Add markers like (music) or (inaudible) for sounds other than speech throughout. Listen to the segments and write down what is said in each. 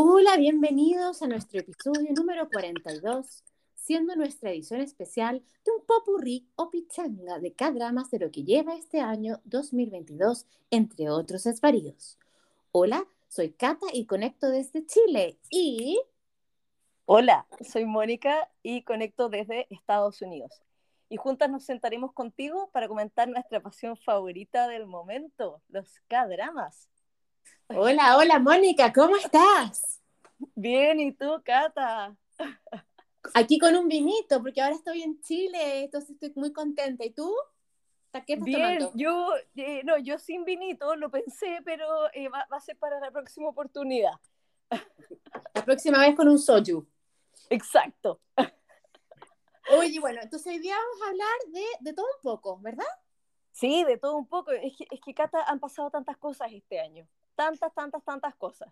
Hola, bienvenidos a nuestro episodio número 42, siendo nuestra edición especial de un popurrí o pichanga de K-dramas de lo que lleva este año 2022, entre otros esvaríos. Hola, soy Cata y conecto desde Chile y... Hola, soy Mónica y conecto desde Estados Unidos. Y juntas nos sentaremos contigo para comentar nuestra pasión favorita del momento, los K-dramas. Hola, hola Mónica, ¿cómo estás? Bien, ¿y tú, Cata? Aquí con un vinito, porque ahora estoy en Chile, entonces estoy muy contenta. ¿Y tú? ¿Qué estás Bien, yo, eh, no, yo sin vinito lo pensé, pero eh, va, a ser para la próxima oportunidad. La próxima vez con un soju. Exacto. Oye, bueno, entonces hoy día vamos a hablar de, de todo un poco, ¿verdad? Sí, de todo un poco. Es que, es que, Cata, han pasado tantas cosas este año tantas, tantas, tantas cosas.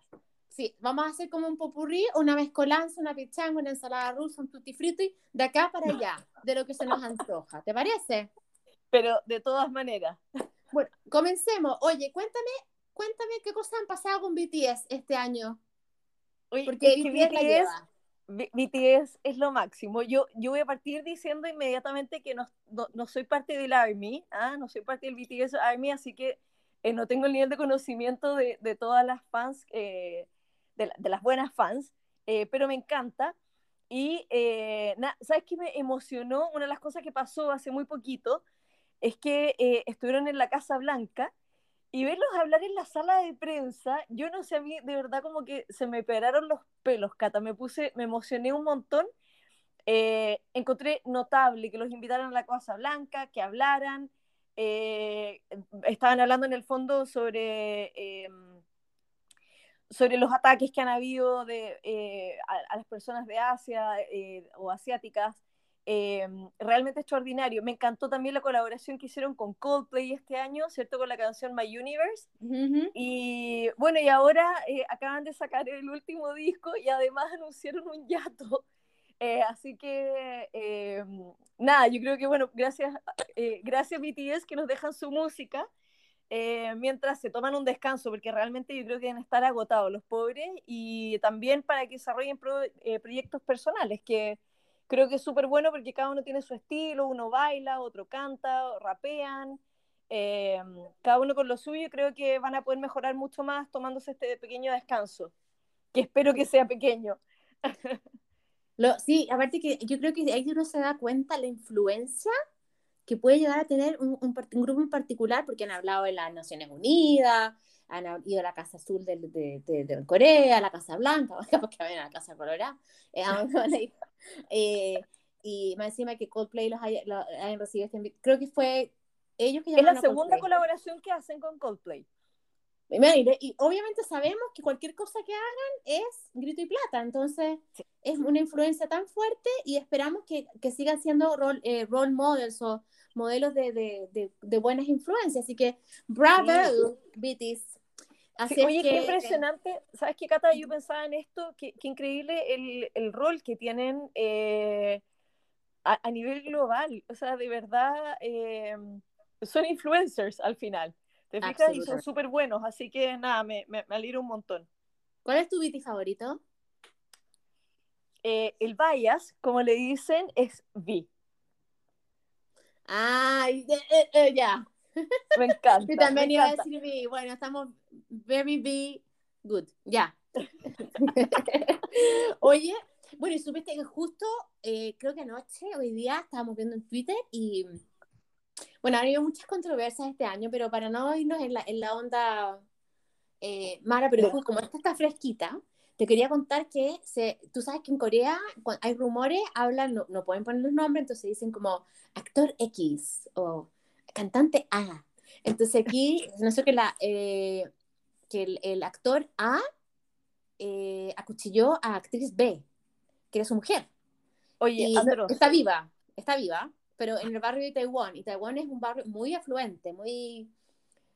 Sí, vamos a hacer como un popurrí, una mezcolanza, una pichanga, una ensalada rusa, un tutti frutti, de acá para allá, de lo que se nos antoja. ¿Te parece? Pero de todas maneras. Bueno, comencemos. Oye, cuéntame, cuéntame qué cosas han pasado con BTS este año. Oye, Porque BTS, BTS, es lo máximo. Yo, yo voy a partir diciendo inmediatamente que no, no, soy parte del ARMY, ¿ah? no soy parte del BTS ARMY, así que eh, no tengo el nivel de conocimiento de, todas las fans, eh, de, las buenas fans, eh, pero me encanta. Y, ¿sabes qué me emocionó? Una de las cosas que pasó hace muy poquito es que estuvieron en la Casa Blanca y verlos hablar en la sala de prensa, yo no sé, a mí de verdad como que se me pegaron los pelos, Cata, me puse, me emocioné un montón. encontré notable que los invitaran a la Casa Blanca, que hablaran, eh, estaban hablando en el fondo sobre, eh, sobre los ataques que han habido de, eh, a, las personas de Asia o asiáticas. realmente extraordinario. Me encantó también la colaboración que hicieron con Coldplay este año, ¿cierto? Con la canción My Universe. Y bueno, y ahora acaban de sacar el último disco y además anunciaron un (laughs) yato eh, así que, eh, nada, yo creo que, bueno, gracias, eh, gracias BTS que nos dejan su música mientras se toman un descanso, porque realmente yo creo que deben estar agotados los pobres y también para que desarrollen proyectos personales, que creo que es súper bueno porque cada uno tiene su estilo, uno baila, otro canta, rapean. cada uno con lo suyo, creo que van a poder mejorar mucho más tomándose este pequeño descanso, que espero que sea pequeño. (laughs) Lo, sí, aparte que yo creo que ahí uno se da cuenta la influencia que puede llegar a tener un, un, grupo en particular, porque han hablado de las Naciones Unidas, han ido a la Casa Azul de, de, de, Corea, a la Casa Blanca, (laughs) porque ven a la Casa Colorada, eh, eh, y más encima que Coldplay los hayan recibido este creo que fue ellos que Es la segunda colaboración que hacen con Coldplay. Y, obviamente sabemos que cualquier cosa que hagan es grito y plata, entonces es una influencia tan fuerte y esperamos que, que sigan siendo role, eh, role, models o modelos de, de, de, buenas influencias. Así que bravo, BTS. Así oye, qué impresionante. ¿Sabes qué, Cata? Yo pensaba en esto, qué, qué increíble el, el, rol que tienen eh, a, a, nivel global. O sea, de verdad, eh, son influencers al final. ¿Te fijas? Y son súper buenos, así que nada, me, me, alegro un montón. ¿Cuál es tu BT favorito? Eh, el bias, como le dicen, es V. Ay, eh, eh, ya. Me encanta. (laughs) Yo también iba a decir V. Bueno, estamos very V, good. Ya. (laughs) Oye, bueno, y supiste que justo, creo que anoche, hoy día, estábamos viendo en Twitter y bueno, ha habido muchas controversias este año, pero para no irnos en la, en la onda eh, Mara, pero como esta está fresquita, te quería contar que se, tú sabes que en Corea hay rumores, hablan, no, no, pueden poner los nombres, entonces dicen como actor X o cantante A. Entonces aquí, (laughs) no sé que, la, eh, que el, el, actor A eh, acuchilló a actriz B, que era su mujer. Oye, está viva, está viva pero en el barrio de Taiwán, y Taiwán es un barrio muy afluente, muy,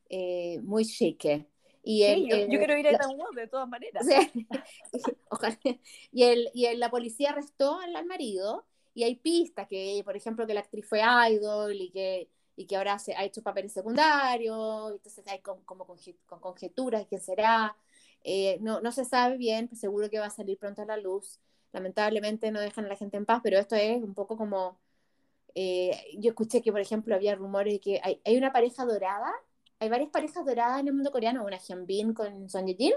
eh, muy chique. Y sí, yo, quiero ir a Taiwán de todas maneras. (laughs) Ojalá. Y, el, y el, la policía arrestó al, marido y hay pistas que, por ejemplo, que la actriz fue idol y que, y que ahora se, ha hecho papeles secundarios, entonces hay como, como con, conjeturas de quién será. Eh, no, no se sabe bien, pues seguro que va a salir pronto a la luz. Lamentablemente no dejan a la gente en paz, pero esto es un poco como... Eh, yo escuché que, por ejemplo, había rumores de que hay, hay, una pareja dorada, hay varias parejas doradas en el mundo coreano, una Hyunbin con Son Ye-jin,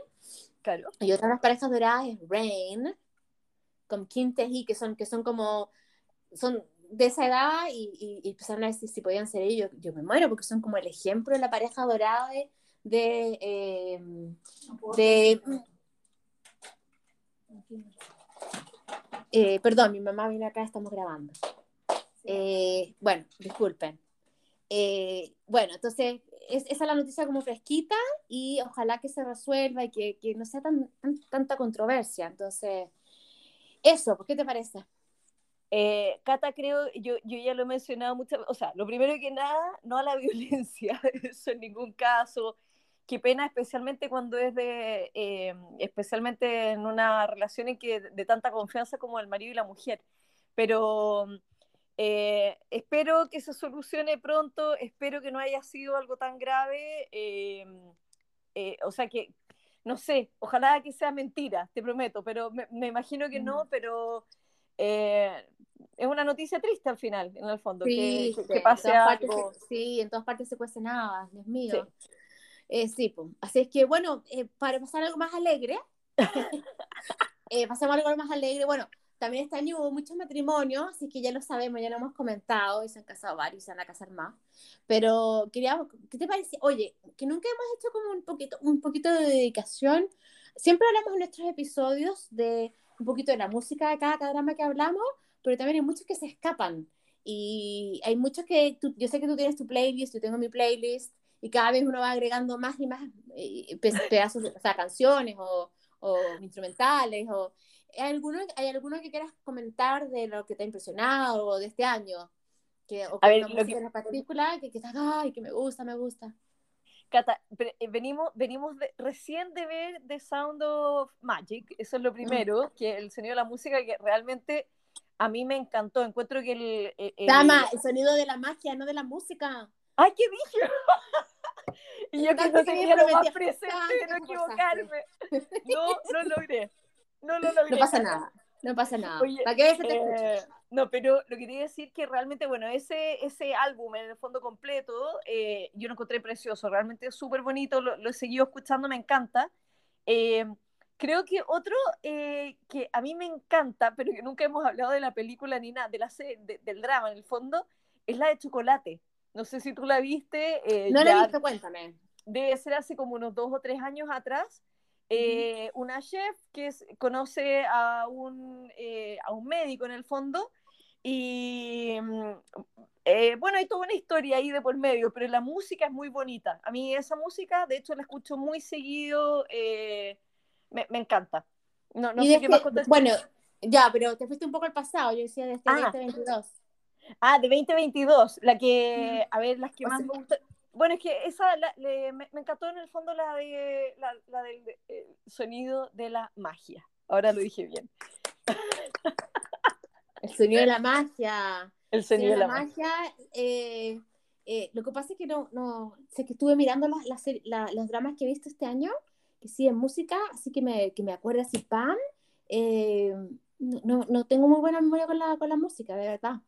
claro. y otra de las parejas doradas es Rain con Kim Tae-hee, que son, que son como, son de esa edad y, y, empezaron a decir si podían ser ellos, yo me muero porque son como el ejemplo de la pareja dorada de, de, eh, de eh, perdón, mi mamá viene acá, estamos grabando. Eh, bueno, disculpen. bueno, entonces, esa es la noticia como fresquita y ojalá que se resuelva y que, que no sea tan, tanta controversia. Entonces, eso, ¿por qué te parece? Eh, Cata, creo, yo, yo ya lo he mencionado muchas veces, o sea, lo primero que nada, no a la (laughs) violencia, eso en ningún caso. Qué pena, especialmente cuando es de, eh, especialmente en una relación en que de, tanta confianza como el marido y la mujer. Pero eh, espero que se solucione pronto, espero que no haya sido algo tan grave. o sea, que, no sé, ojalá que sea mentira, te prometo, pero me, me imagino que no, pero eh, es una noticia triste al final, en el fondo, sí, que, que, pase algo. sí, en todas partes se cuece nada, Dios mío. Sí, eh, sí pues. así es que, bueno, eh, para pasar algo más alegre, (laughs) eh, pasamos algo más alegre, bueno, también este año hubo muchos matrimonios, así que ya lo sabemos, ya lo hemos comentado, y se han casado varios, y se van a casar más, pero queríamos, ¿qué te parece? Oye, que nunca hemos hecho como un poquito, un poquito de dedicación, siempre hablamos en nuestros episodios de un poquito de la música de cada, drama que hablamos, pero también hay muchos que se escapan. Y hay muchos que, yo sé que tú tienes tu playlist, yo tengo mi playlist, y cada vez uno va agregando más y más eh, pedazos, o sea, canciones o, o instrumentales. O, ¿hay, alguno, ¿Hay alguno que quieras comentar de lo que te ha impresionado o de este año? Que, o a ver, lo que... en particular que, que, ay, que me gusta, me gusta. Cata, eh, venimos, venimos recién de ver The Sound of Magic, eso es lo primero, que el sonido de la música que realmente a mí me encantó. Encuentro que el. el Dama, el sonido de la magia, no de la música. ¡Ay, qué dije! (laughs) y yo que no tenía lo más presente de no equivocarme. No, no logré. No lo logré. No pasa nada. No pasa nada. ¿Para qué te eh, no, pero lo que quería decir que realmente, bueno, ese, ese álbum en el fondo completo, eh, yo lo encontré precioso, realmente súper bonito, lo, he seguido escuchando, me encanta. Eh, creo que otro que a mí me encanta, pero que nunca hemos hablado de la película ni nada, de la del drama en el fondo, es la de Chocolate. No sé si tú la viste. no la he visto, cuéntame. Debe ser hace como unos dos o tres años atrás. Eh, una chef que conoce a un, eh, a un médico en el fondo y mm, eh, bueno, hay toda una historia ahí de por medio, pero la música es muy bonita. A mí esa música, de hecho, la escucho muy seguido, me, me, encanta. No, no sé qué más Bueno, ya, pero te fuiste un poco al pasado, yo decía desde este ah. 2022. Ah, de 2022, la que, a ver, las que más me gustan. Bueno, es que esa me, me, encantó en el fondo la, de, la, eh, sonido de la magia. Ahora lo dije bien. El sonido de la magia. El sonido de la, magia. Eh, eh, lo que pasa es que no, no sé que estuve mirando las, las, los dramas que he visto este año, que sí en música, así que me, que me acuerdo así, Pam. no, no, tengo muy buena memoria con la, con la música, de verdad.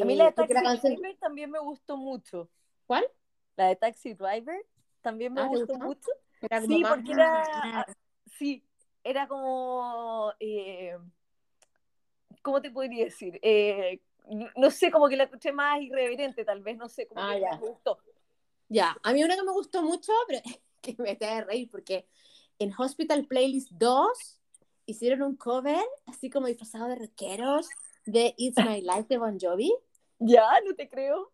A mí la de Taxi Driver también me gustó mucho. ¿Cuál? La de Taxi Driver también me ah, gustó mucho. sí, porque era, sí, era como, eh, ¿cómo te podría decir? Eh, no sé, como que la escuché más irreverente, tal vez, no sé, como ah, que ya. me gustó. Ya, a mí una que me gustó mucho, (laughs) pero que me está de reír, porque en Hospital Playlist 2 hicieron un cover, así como disfrazado de rockeros, de It's My (laughs) Life de Bon Jovi. Ya, no te creo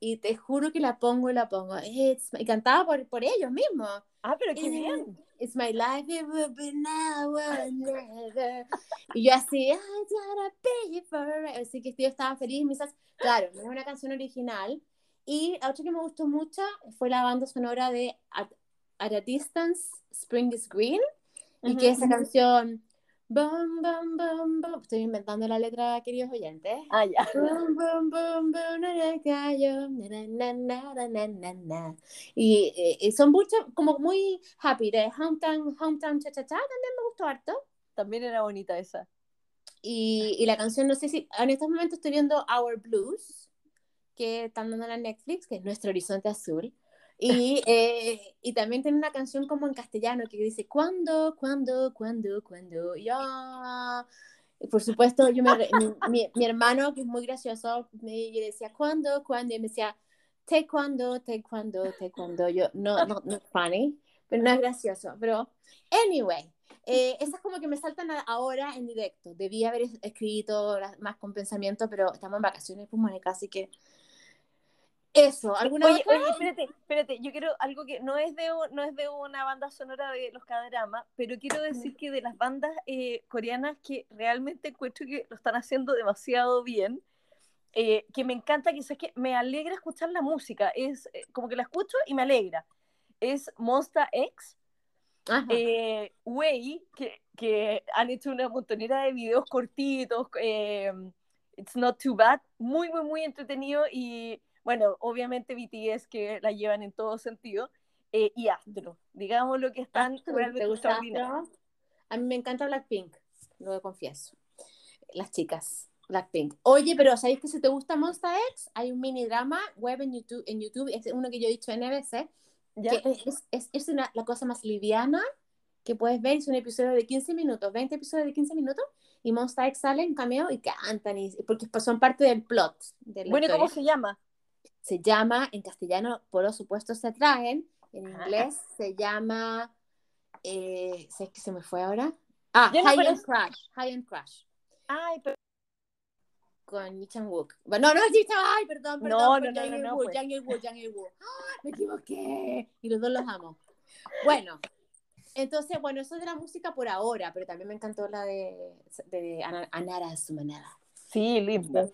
y te juro que la pongo y la pongo. It's y cantaba por, por ellos mismos. Ah, pero qué bien. It's my life, it will be now or never. y yo así, I gotta pay for it. Así que yo estaba feliz. Misas. Claro, no es una canción original. Y otra que me gustó mucho fue la banda sonora de At, a Distance, Spring is Green. Y que esa canción Bum, bum, bum, bum. Estoy inventando la letra, queridos oyentes. Ah, ya. Bum, bum, bum, bum. Y, y son muchos, como muy happy, de Hometown, Hometown Cha Cha Cha, también me gustó harto. También era bonita esa. Y, y la canción, no sé si, en estos momentos estoy viendo Our Blues, que están dando en Netflix, que es Nuestro Horizonte Azul. Y, eh, y también tiene una canción como en castellano que dice, ¿cuándo, cuándo, cuándo, cuándo? Ya. Y por supuesto, yo me, mi, mi, hermano, que es muy gracioso, me decía, ¿cuándo, cuándo? Y me decía, te cuándo, te cuándo, te cuándo. Yo, no, no, no es funny, pero no es gracioso. Pero, anyway, eh, esas como que me saltan ahora en directo. Debí haber escrito más con pensamiento, pero estamos en vacaciones, pues, Mónica, así que eso, ¿alguna oye, oye, espérate, espérate, yo quiero algo que no es de, no es de una banda sonora de los K-Drama, pero quiero decir que de las bandas eh, coreanas que realmente encuentro que lo están haciendo demasiado bien, eh, que me encanta, que es que me alegra escuchar la música, es eh, como que la escucho y me alegra, es Monster X, eh, Way, que, que, han hecho una montonera de videos cortitos, It's Not Too Bad, muy, muy, muy entretenido y bueno, obviamente BTS que la llevan en todo sentido, eh, y Astro, digamos lo que están Astro, realmente gusta A mí me encanta Blackpink, lo confieso. Las chicas, Blackpink. Oye, pero ¿sabéis que si te gusta Monster X? Hay un mini drama web en YouTube, en YouTube es uno que yo he dicho en NBC, ¿Ya? que es, es, es una, la cosa más liviana que puedes ver, es un episodio de 15 minutos, 20 episodios de 15 minutos, y Monster X sale en cameo y cantan, y, porque son parte del plot. De la bueno, ¿cómo se llama? Se llama, en castellano, por supuesto, se traen. En inglés se llama. Eh, ¿Sabes qué se me fue ahora? Ah, High End Crash. High End Crash. Ay, pero. Con Lee Wook. No, no es Ji Ay, perdón, perdón. No, no, no, no, no, Woo, Yang Woo, Yang Woo. Me equivoqué. Y los dos los amo. Bueno, entonces, bueno, eso es de la música por ahora, pero también me encantó la de, de Anara Sumanara. Sí, linda.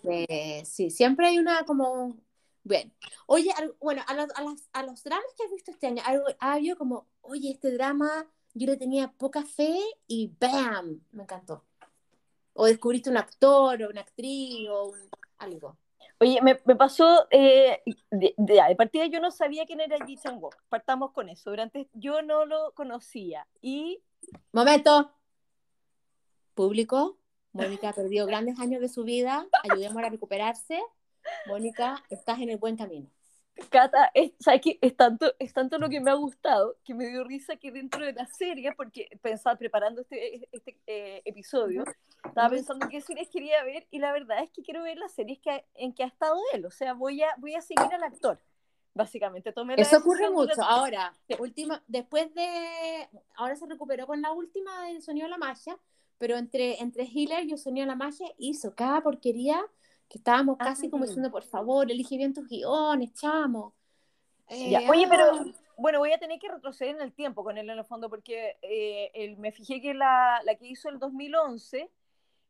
sí, siempre hay una como Bien. Oye, bueno, a los, a, las, a los dramas que has visto este año, ha habido como, oye, este drama yo le tenía poca fe y ¡bam! Me encantó. O descubriste un actor o una actriz o un, algo. Oye, me, me pasó, eh, de, de, partida yo no sabía quién era Ji chang partamos con eso, durante, yo no lo conocía y... Momento. Público, Mónica perdió grandes años de su vida, ayudemos a recuperarse Mónica, estás en el buen camino. Cata, es, ¿sabes qué? Es tanto, es tanto lo que me ha gustado que me dio risa que dentro de la serie, porque pensaba, preparando este, este eh, episodio, estaba pensando qué series quería ver y la verdad es que quiero ver las series que, en que ha estado él, o sea, voy a, voy a seguir al actor, básicamente. Tomé Eso ocurre mucho. Ahora, última, después de, ahora se recuperó con la última del Sonido de la Magia, pero entre, entre Hiller y el Sonido de la Magia hizo cada porquería que estábamos casi como diciendo, por favor, elige bien tus guiones, chamo. Eh, Oye, pero ah. bueno, voy a tener que retroceder en el tiempo con él en el fondo, porque eh, me fijé que la, la, que hizo el 2011,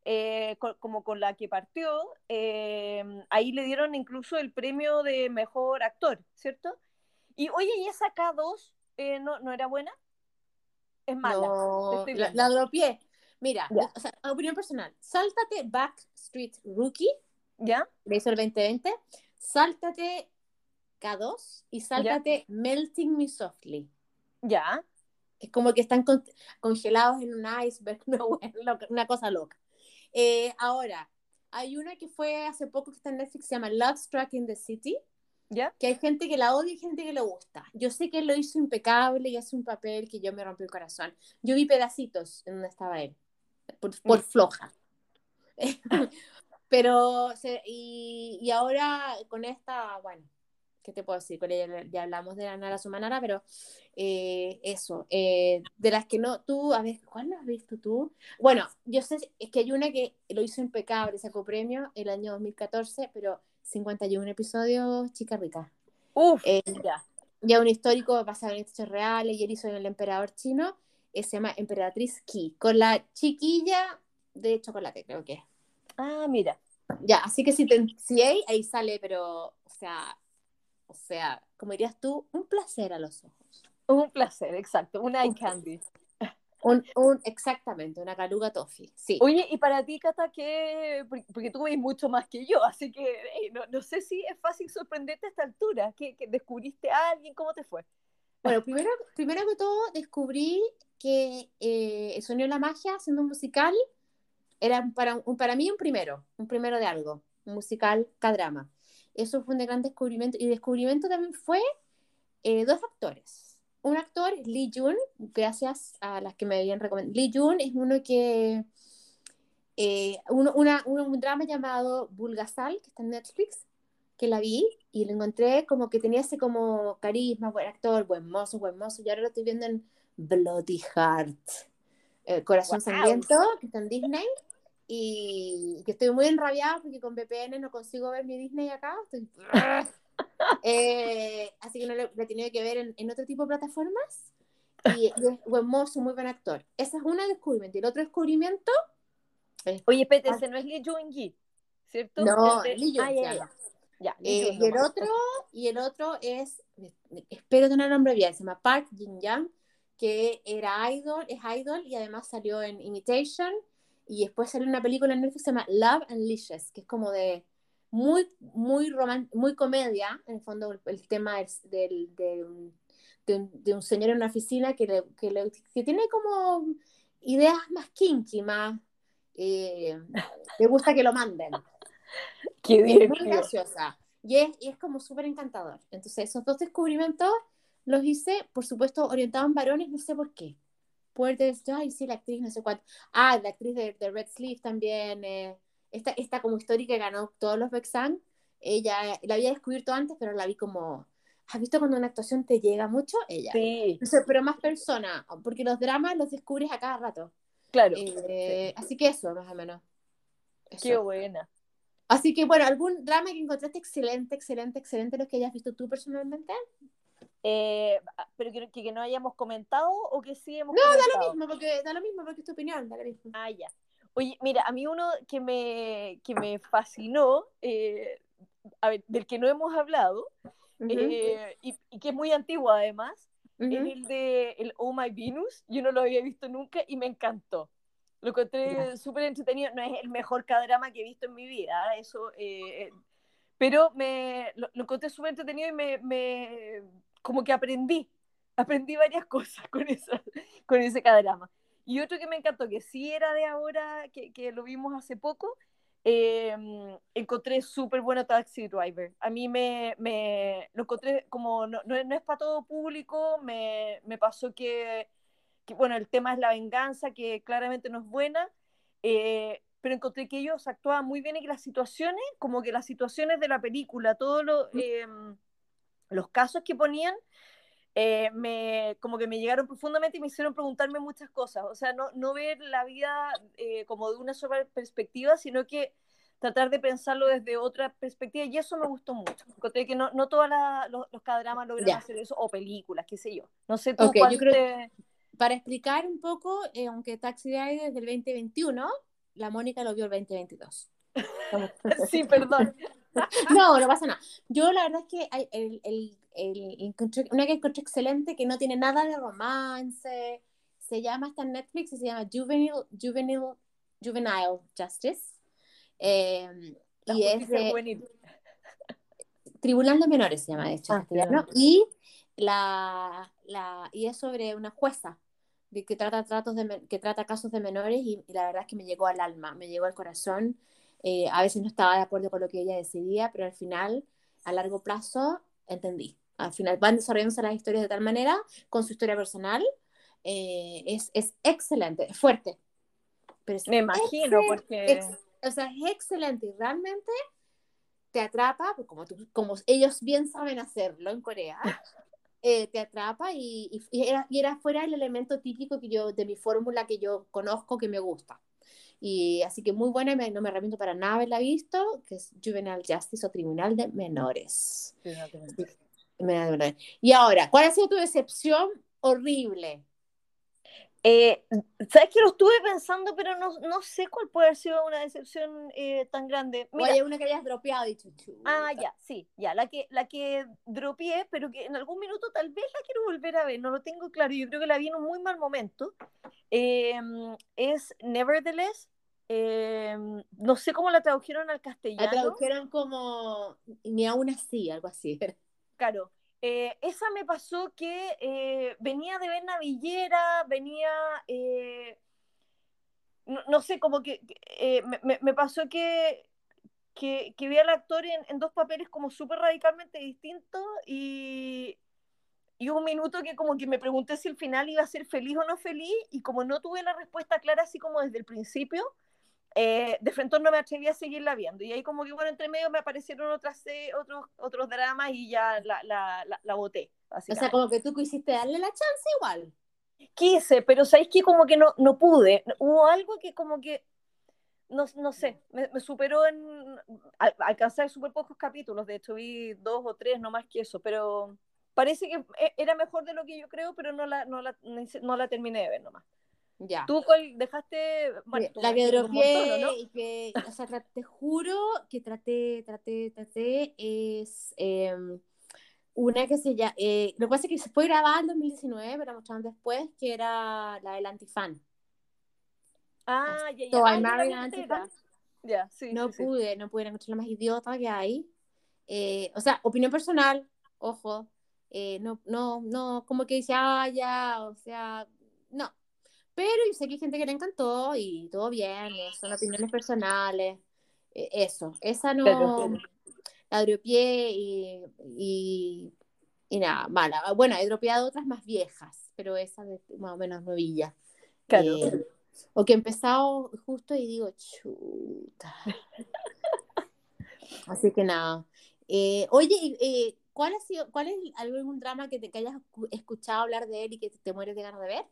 eh, como con la que partió, ahí le dieron incluso el premio de mejor actor, ¿cierto? Y oye, ¿y esa K2 no, no era buena? Es mala. No, la, la dropié. Mira, o sea, opinión personal, sáltate Backstreet Rookie ¿Ya? Le hizo el 2020. Sáltate K2 y sáltate Melting Me Softly. ¿Ya? Es como que están congelados en un iceberg, (laughs) no, una cosa loca. Eh, ahora, hay una que fue hace poco que está en Netflix, se llama Love Struck in the City. ¿Ya? Que hay gente que la odia y gente que le gusta. Yo sé que él lo hizo impecable y hace un papel que yo me rompió el corazón. Yo vi pedacitos en donde estaba él, por, por mm. floja. (laughs) Pero, y, y, ahora con esta, bueno, ¿qué te puedo decir? Ella ya hablamos de la Nara Sumanara, pero eh, eso, eh, de las que no, tú, a ver, ¿cuál has visto tú? Bueno, yo sé, es que hay una que lo hizo impecable, sacó premio el año 2014, pero 51 episodios, chica rica. Uf, eh, ya. Ya un histórico basado en hechos reales, y él hizo en el emperador chino, se llama Emperatriz Qi, con la chiquilla de chocolate, creo que es. Ah, mira. Ya, así que si, te, si hay, ahí sale, pero, o sea, o sea, como dirías tú, un placer a los ojos. Un placer, exacto, un eye candy. Un, un, exactamente, una caluga toffee, sí. Oye, y para ti, Cata, ¿qué? Porque tú ves mucho más que yo, así que no, no, sé si es fácil sorprenderte a esta altura. ¿Qué, descubriste a alguien? ¿Cómo te fue? Bueno, primero, primero que todo, descubrí que eh, el sonido de la magia, haciendo un musical, era para, un, para mí un primero, un primero de algo, un musical K-drama. Eso fue un gran descubrimiento. Y descubrimiento también fue eh, dos actores. Un actor, Lee Jun, gracias a las que me habían recomendado. Lee Jun es uno que. Eh, uno, una, un drama llamado Bulgasal, que está en Netflix, que la vi y lo encontré como que tenía ese como carisma, buen actor, buen mozo, buen mozo. Y ahora lo estoy viendo en Bloody Heart. Eh, Corazón Sangriento, que está en Disney y que estoy muy enrabiada porque con VPN no consigo ver mi Disney acá. (laughs) Eh, así que no lo, he tenido que ver en, otro tipo de plataformas. Y, es buen mozo, muy buen actor. Ese es un descubrimiento. Y el otro descubrimiento. Oye, Pete, ese no es Lee Jung Gi, ¿cierto? No, Lee Jung ah, ya, eh, y, el otro, y el otro es, espero tener nombre bien, se llama Park Jin Yang, que era idol, es idol y además salió en Imitation y después salió una película en Netflix que se llama Love and Licious, que es como de muy, muy, muy comedia, en el fondo el, tema es del, de, un, de, un, señor en una oficina que, le, que, le, que, tiene como ideas más kinky, más... Eh, le gusta que lo manden. (laughs) Qué bien. Es muy graciosa. Y es, y es como súper encantador. Entonces, esos dos descubrimientos los hice, por supuesto, orientados en varones, no sé por qué puede ay, sí, la actriz, no sé cuánto. Ah, la actriz de, de Red Sleeve también, eh, esta, esta como histórica que ganó todos los Bexan, ella la había descubierto antes, pero la vi como, ¿has visto cuando una actuación te llega mucho? Ella. Sí. pero más persona, porque los dramas los descubres a cada rato. Claro. Eh, así que eso, más o menos. Qué buena. Así que bueno, ¿algún drama que encontraste excelente, excelente, excelente, los que hayas visto tú personalmente? Eh, pero que, que, no hayamos comentado o que sí hemos no, comentado. da lo mismo, porque da lo mismo, porque es tu opinión, da lo mismo. Ah, ya. Oye, mira, a mí uno que me, que me fascinó, eh, a ver, del que no hemos hablado, eh, y, que es muy antiguo además, es el de el Oh My Venus. Yo no lo había visto nunca y me encantó. Lo encontré súper entretenido. No es el mejor cadrama que he visto en mi vida, eso, pero me, lo, lo encontré súper entretenido y me, me como que aprendí, aprendí varias cosas (laughs) con, esa, con ese cadrama. Y otro que me encantó, que sí era de ahora, que, que lo vimos hace poco, eh, encontré súper bueno Taxi Driver. A mí me, me lo encontré como, no, no, es para todo público, me, me pasó que, que, bueno, el tema es la venganza, que claramente no es buena, eh, pero encontré que ellos actuaban muy bien y que las situaciones, como que las situaciones de la película, todo lo... Eh, los casos que ponían eh, me, como que me llegaron profundamente y me hicieron preguntarme muchas cosas. O sea, no, no ver la vida eh, como de una sola perspectiva, sino que tratar de pensarlo desde otra perspectiva. Y eso me gustó mucho. Encontré que no, no todos los, los cadramas logran hacer eso, o películas, qué sé yo. No sé tú okay, yo creo Para explicar un poco, eh, aunque Taxi Driver desde el 2021, la Mónica lo vio el 2022. (laughs) sí, perdón. (laughs) no, no pasa nada. Yo la verdad es que hay el, el, el, una que encontré excelente que no tiene nada de romance, se llama, está en Netflix y se llama Juvenile, Juvenile, Juvenile Justice. Eh, y es de, Tribunal de Menores se llama, de hecho, ah, y, la, la, y es sobre una jueza de que trata, tratos de, que trata casos de menores y, y, la verdad es que me llegó al alma, me llegó al corazón eh, a veces no estaba de acuerdo con lo que ella decidía, pero al final, a largo plazo, entendí. Al final van desarrollándose las historias de tal manera, con su historia personal, eh, es, es, excelente, es fuerte. Pero Me imagino, porque... o sea, es excelente y realmente te atrapa, pues, como, como ellos bien saben hacerlo en Corea, (laughs) eh, te atrapa y, y, era, y, era, fuera el elemento típico que yo, de mi fórmula que yo conozco, que me gusta. Y así que muy buena, no me arrepiento para nada haberla visto, que es Juvenile Justice o Tribunal de Menores. Y ahora, ¿cuál ha sido tu decepción horrible? Eh, ¿Sabes que lo estuve pensando, pero no, no, sé cuál puede haber sido una decepción eh, tan grande? Mira, Oye, una que hayas dropeado, dicho. Ah, ya, sí, ya, la que, la que dropeé, pero que en algún minuto tal vez la quiero volver a ver, no lo tengo claro, yo creo que la vi en un muy mal momento. Em, es Nevertheless, em, no sé cómo la tradujeron al castellano. La tradujeron como ni aún así, algo así. Claro, eh, esa me pasó que eh, venía de ver Navillera, venía, eh, no, sé, como que me, pasó que, que, que, vi al actor en, dos papeles como súper radicalmente distintos y, y un minuto que como que me pregunté si el final iba a ser feliz o no feliz y como no tuve la respuesta clara así como desde el principio, eh, de frente no me atreví a seguirla viendo. Y ahí como que, bueno, entre medio me aparecieron otras, otros, otros dramas y ya la, la, la, boté. O sea, como que tú quisiste darle la chance igual. Quise, pero sabéis que como que no, no pude. Hubo algo que como que, no, no sé, me, superó en... Al, alcanzar súper pocos capítulos, de hecho vi dos o tres, no más que eso, pero parece que e, era mejor de lo que yo creo, pero no la, no la, no la terminé de ver nomás. Ya. ¿Tú dejaste? la que ¿no? y que, o sea, te juro que traté, traté, traté, es em, una que se llama, eh, lo que pasa es que se fue grabada en 2019, pero la mostraron después, que era la del antifan. Ah, ya, ya. Ah, antifan. Ya, sí, no pude, no pude encontrar la más idiota que hay. Eh, o sea, opinión personal, ojo, eh, no, no, no, como que dice, ah, ya, o sea, no, pero yo sé que hay gente que le encantó y todo bien, son opiniones personales. E, eso, esa no. La dropeé y, y, y, nada, mala. Bueno, he dropeado otras más viejas, pero esa de, más o menos novilla. Claro. Eh, o que he empezado justo y digo, chuta. (laughs) Así que nada. Eh, oye, eh, ¿cuál ha sido, cuál es algún drama que te que hayas escuchado hablar de él y que te mueres de ganas de ver?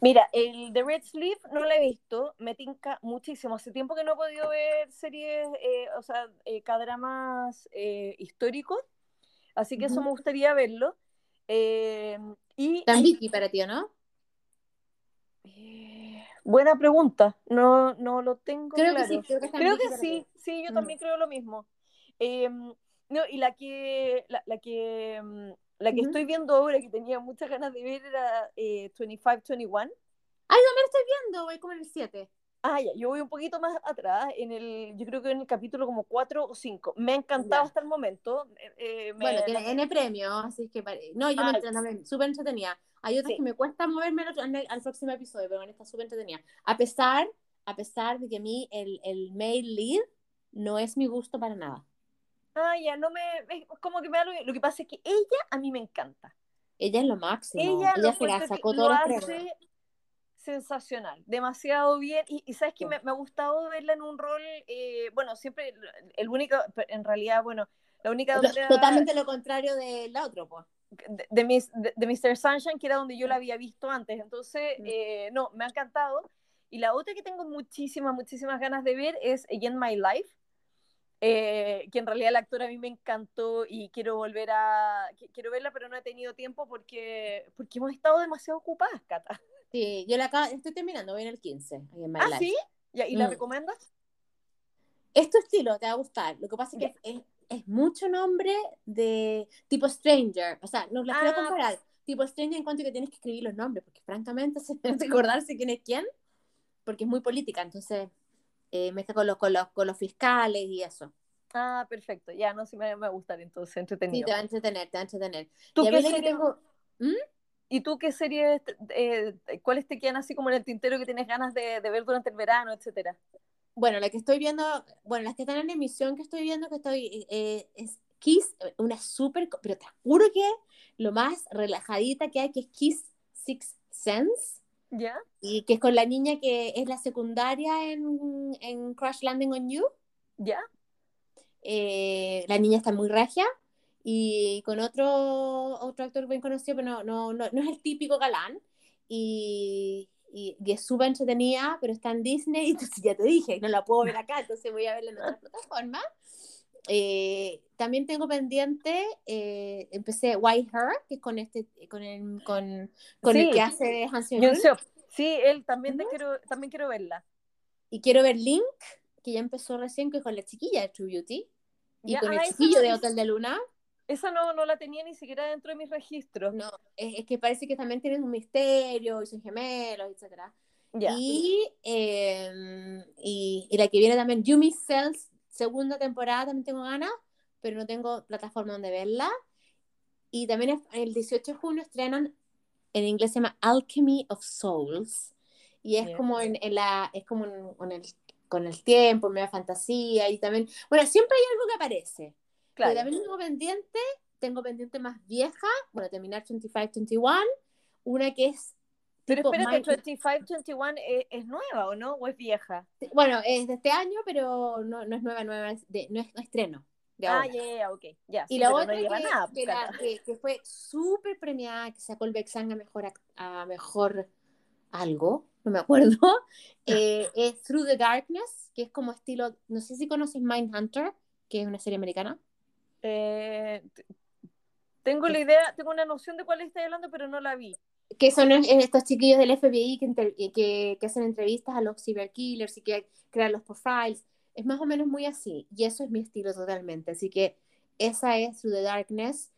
Mira, el de Red Sleeve no lo he visto, me tinca muchísimo. Hace tiempo que no he podido ver series, eh, o sea, eh, dramas eh, históricos, así que eso me gustaría verlo. Eh, y, Tan Vicky para ti, ¿no? buena pregunta, no, no lo tengo creo Que sí, creo que, sí, sí, yo también creo lo mismo. no, y la que, la, la que mm, la que estoy viendo ahora, que tenía muchas ganas de ver, era eh, 25-21. Ay, no me estoy viendo, voy como en el 7. Ah, ya, yo voy un poquito más atrás, en el, yo creo que en el capítulo como 4 o 5. Me ha encantado hasta el momento. Eh, eh Bueno, tiene N premio, así que... No, yo me súper entretenida. Hay otras que me cuesta moverme al, al, próximo episodio, pero en esta súper entretenida. A pesar, a pesar de que a mí el, el male lead no es mi gusto para nada. Ah, ya, no me. como que me da lo, lo que pasa es que ella a mí me encanta. Ella es lo máximo. Ella, se la sacó todo lo sensacional, demasiado bien. Y, sabes que me, me, ha gustado verla en un rol, eh, bueno, siempre el único, en realidad, bueno, la única. totalmente lo contrario del otro, pues. De, de, de, Mr. Sunshine, que era donde yo la había visto antes. Entonces, eh, no, me ha encantado. Y la otra que tengo muchísimas, muchísimas ganas de ver es Again My Life eh, que en realidad la actora a mí me encantó y quiero volver a, quiero verla, pero no he tenido tiempo porque, porque hemos estado demasiado ocupadas, Cata. Sí, yo la acabo, estoy terminando, voy en el 15. ¿Ah, sí? ¿Y, la mm. recomiendas? Es tu estilo, te va a gustar. Lo que pasa es que es, es, mucho nombre de tipo Stranger, o sea, no la quiero ah. comparar. Tipo Stranger en cuanto que tienes que escribir los nombres, porque francamente (laughs) se que recordarse quién es quién, porque es muy política, entonces eh, me está con los, con, los, con los fiscales y eso. Ah, perfecto. Ya, no, sí me, me gusta entonces, entretenido. Sí, te va a entretener, te va a entretener. ¿Tú qué serie... tengo... ¿Mm? ¿Y tú qué series, eh, cuáles te quedan así como en el tintero que tienes ganas de, de, ver durante el verano, etcétera? Bueno, la que estoy viendo, bueno, las que están en emisión que estoy viendo, que estoy, eh, es Kiss, una súper, pero te juro que lo más relajadita que hay, que es Kiss Six Sense. Y que es con la niña que es la secundaria en, en Crash Landing on You. ¿Ya? Eh, la niña está muy regia y con otro, otro actor bien conocido, pero no, no, no, no es el típico galán. Y, y, es súper entretenida, pero está en Disney, (laughs) entonces ya te dije, no la puedo ver acá, entonces voy a verla en otra plataforma. Eh, también tengo pendiente, eh, empecé White Hair, que es con este, con el, con, con el que hace Hansen Sí, él también, te quiero, también quiero verla. Y quiero ver Link, que ya empezó recién, que es con la chiquilla de True Beauty. Y con el ah, chiquillo de Hotel de Luna. Esa no, no la tenía ni siquiera dentro de mis registros. No, es, que parece que también tienen un misterio, y son gemelos, etc. Y, em, y, y, la que viene también, Yumi Cells, segunda temporada, también tengo ganas, pero no tengo plataforma donde verla. Y también el 18 de junio estrenan, en inglés se llama Alchemy of Souls. Y es como en, la, es como con el, con el tiempo, media fantasía y también, bueno, siempre hay algo que aparece. Claro. también tengo pendiente, tengo pendiente más vieja, bueno, terminar 25-21, una que es pero espera, que 2521 es, es, nueva o no? ¿O es vieja? Bueno, es de este año, pero no, no es nueva, nueva, es de, no es estreno. ah, ya, ya, ok. Ya, y la otra que, que, fue súper premiada, que sacó el Bexan a mejor, a mejor algo, no me acuerdo, (laughs) eh, es Through the Darkness, que es como estilo, no sé si conoces Mindhunter, que es una serie americana. Eh, tengo la idea, tengo una noción de cuál estás hablando, pero no la vi que son estos chiquillos del FBI que, que, que, hacen entrevistas a los cyberkillers y que crean los profiles. Es más o menos muy así. Y eso es mi estilo totalmente. Así que esa es Through the Darkness.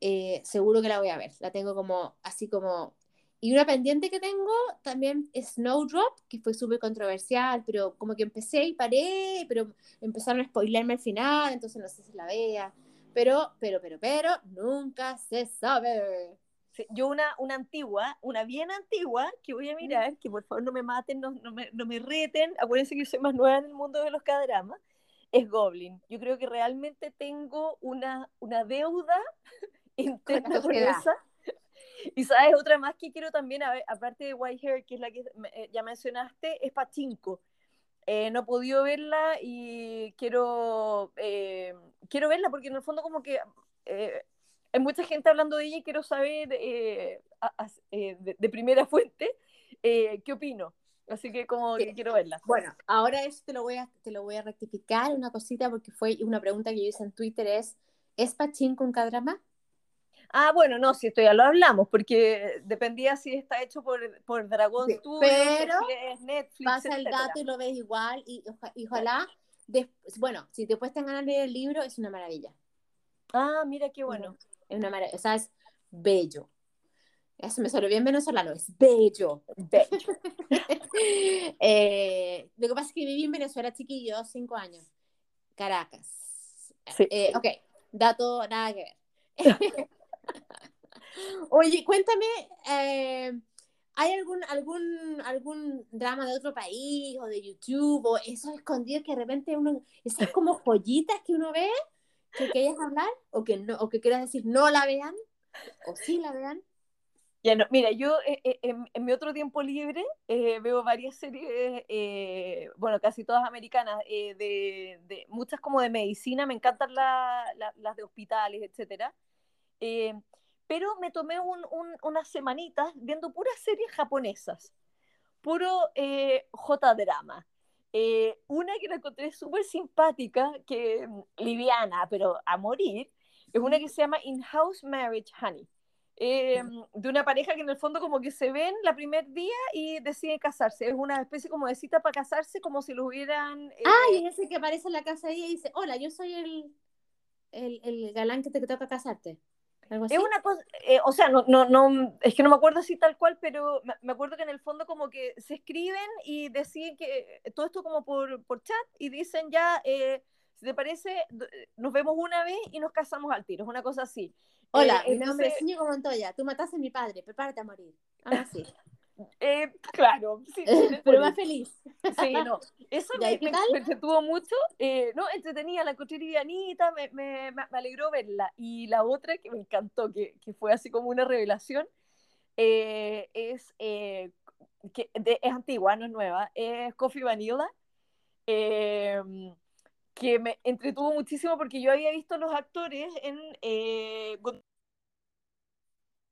Eh, seguro que la voy a ver. La tengo como, así como... Y una pendiente que tengo también es Snowdrop, que fue súper controversial, pero como que empecé y paré, pero empezaron a spoilerme al final, entonces no sé si la vea. Pero, pero, pero, pero, nunca se sabe yo una, una antigua, una bien antigua, que voy a mirar, que por favor no me maten, no, no, me, no me reten, acuérdense que yo soy más nueva en el mundo de los cadramas, es Goblin. Yo creo que realmente tengo una, una deuda (laughs) interna con esa. Y sabes, otra más que quiero también, aparte de White Hair, que es la que eh, ya mencionaste, es Pachinko. Eh, no he podido verla y quiero, eh, quiero verla porque en el fondo como que hay mucha gente hablando de ella y quiero saber eh, eh, de, primera (laughs) fuente eh, qué opino. Así que como que quiero verla. Bueno, ahora eso te lo voy a, te lo voy a rectificar una cosita porque fue una pregunta que yo hice en Twitter es, ¿es Pachín con K-drama? Ah, bueno, no, si esto ya lo hablamos, porque dependía si está hecho por, por Dragon Studios, pero Netflix, pasa el dato y lo ves igual y, ojalá, bueno, si te puedes ganar leer el libro, es una maravilla. Ah, mira qué bueno es una maravilla, o sea, es bello. Eso me salió bien venezolano, es bello, bello. (laughs) eh, lo que pasa es que viví en Venezuela chiquillo, cinco años. Caracas. Sí. Eh, ok, dato nada que ver. (laughs) Oye, cuéntame, eh, ¿hay algún, algún, algún drama de otro país o de YouTube o esos escondidos que de repente uno, esas como joyitas que uno ve que quieras hablar o que, no, o que quieras decir no la vean o sí la vean. Ya no, mira, yo eh, eh, en, mi otro tiempo libre eh, veo varias series, bueno, casi todas americanas, de, de, muchas como de medicina, me encantan las de hospitales, etc. pero me tomé un, un, unas semanitas viendo puras series japonesas, puro J-drama. Eh, una que la encontré súper simpática, que mm, liviana, pero a morir, es una que se llama In-House Marriage Honey. Eh, de una pareja que en el fondo como que se ven la primer día y deciden casarse. Es una especie como de cita para casarse, como si lo hubieran... Eh... Ah, y es ese que aparece en la casa y dice, hola, yo soy el, el, el galán que te toca casarte. Es una cosa, eh, o sea, no, no, no, es que no me acuerdo así tal cual, pero me, acuerdo que en el fondo como que se escriben y deciden que todo esto como por, por chat y dicen ya, eh, si te parece, nos vemos una vez y nos casamos al tiro, es una cosa así. Hola, eh, mi nombre es Íñigo Montoya, tú mataste a mi padre, prepárate a morir. Algo así. (laughs) Eh, claro, sí, (laughs) pero más feliz. Sí, (laughs) no. Eso me, me, entretuvo mucho. Eh, no, entretenía, la encontré livianita, me, me, me, alegró verla. Y la otra que me encantó, que, que fue así como una revelación, eh, es, eh, que es antigua, no es nueva, es Coffee Vanilla. que me entretuvo muchísimo porque yo había visto los actores en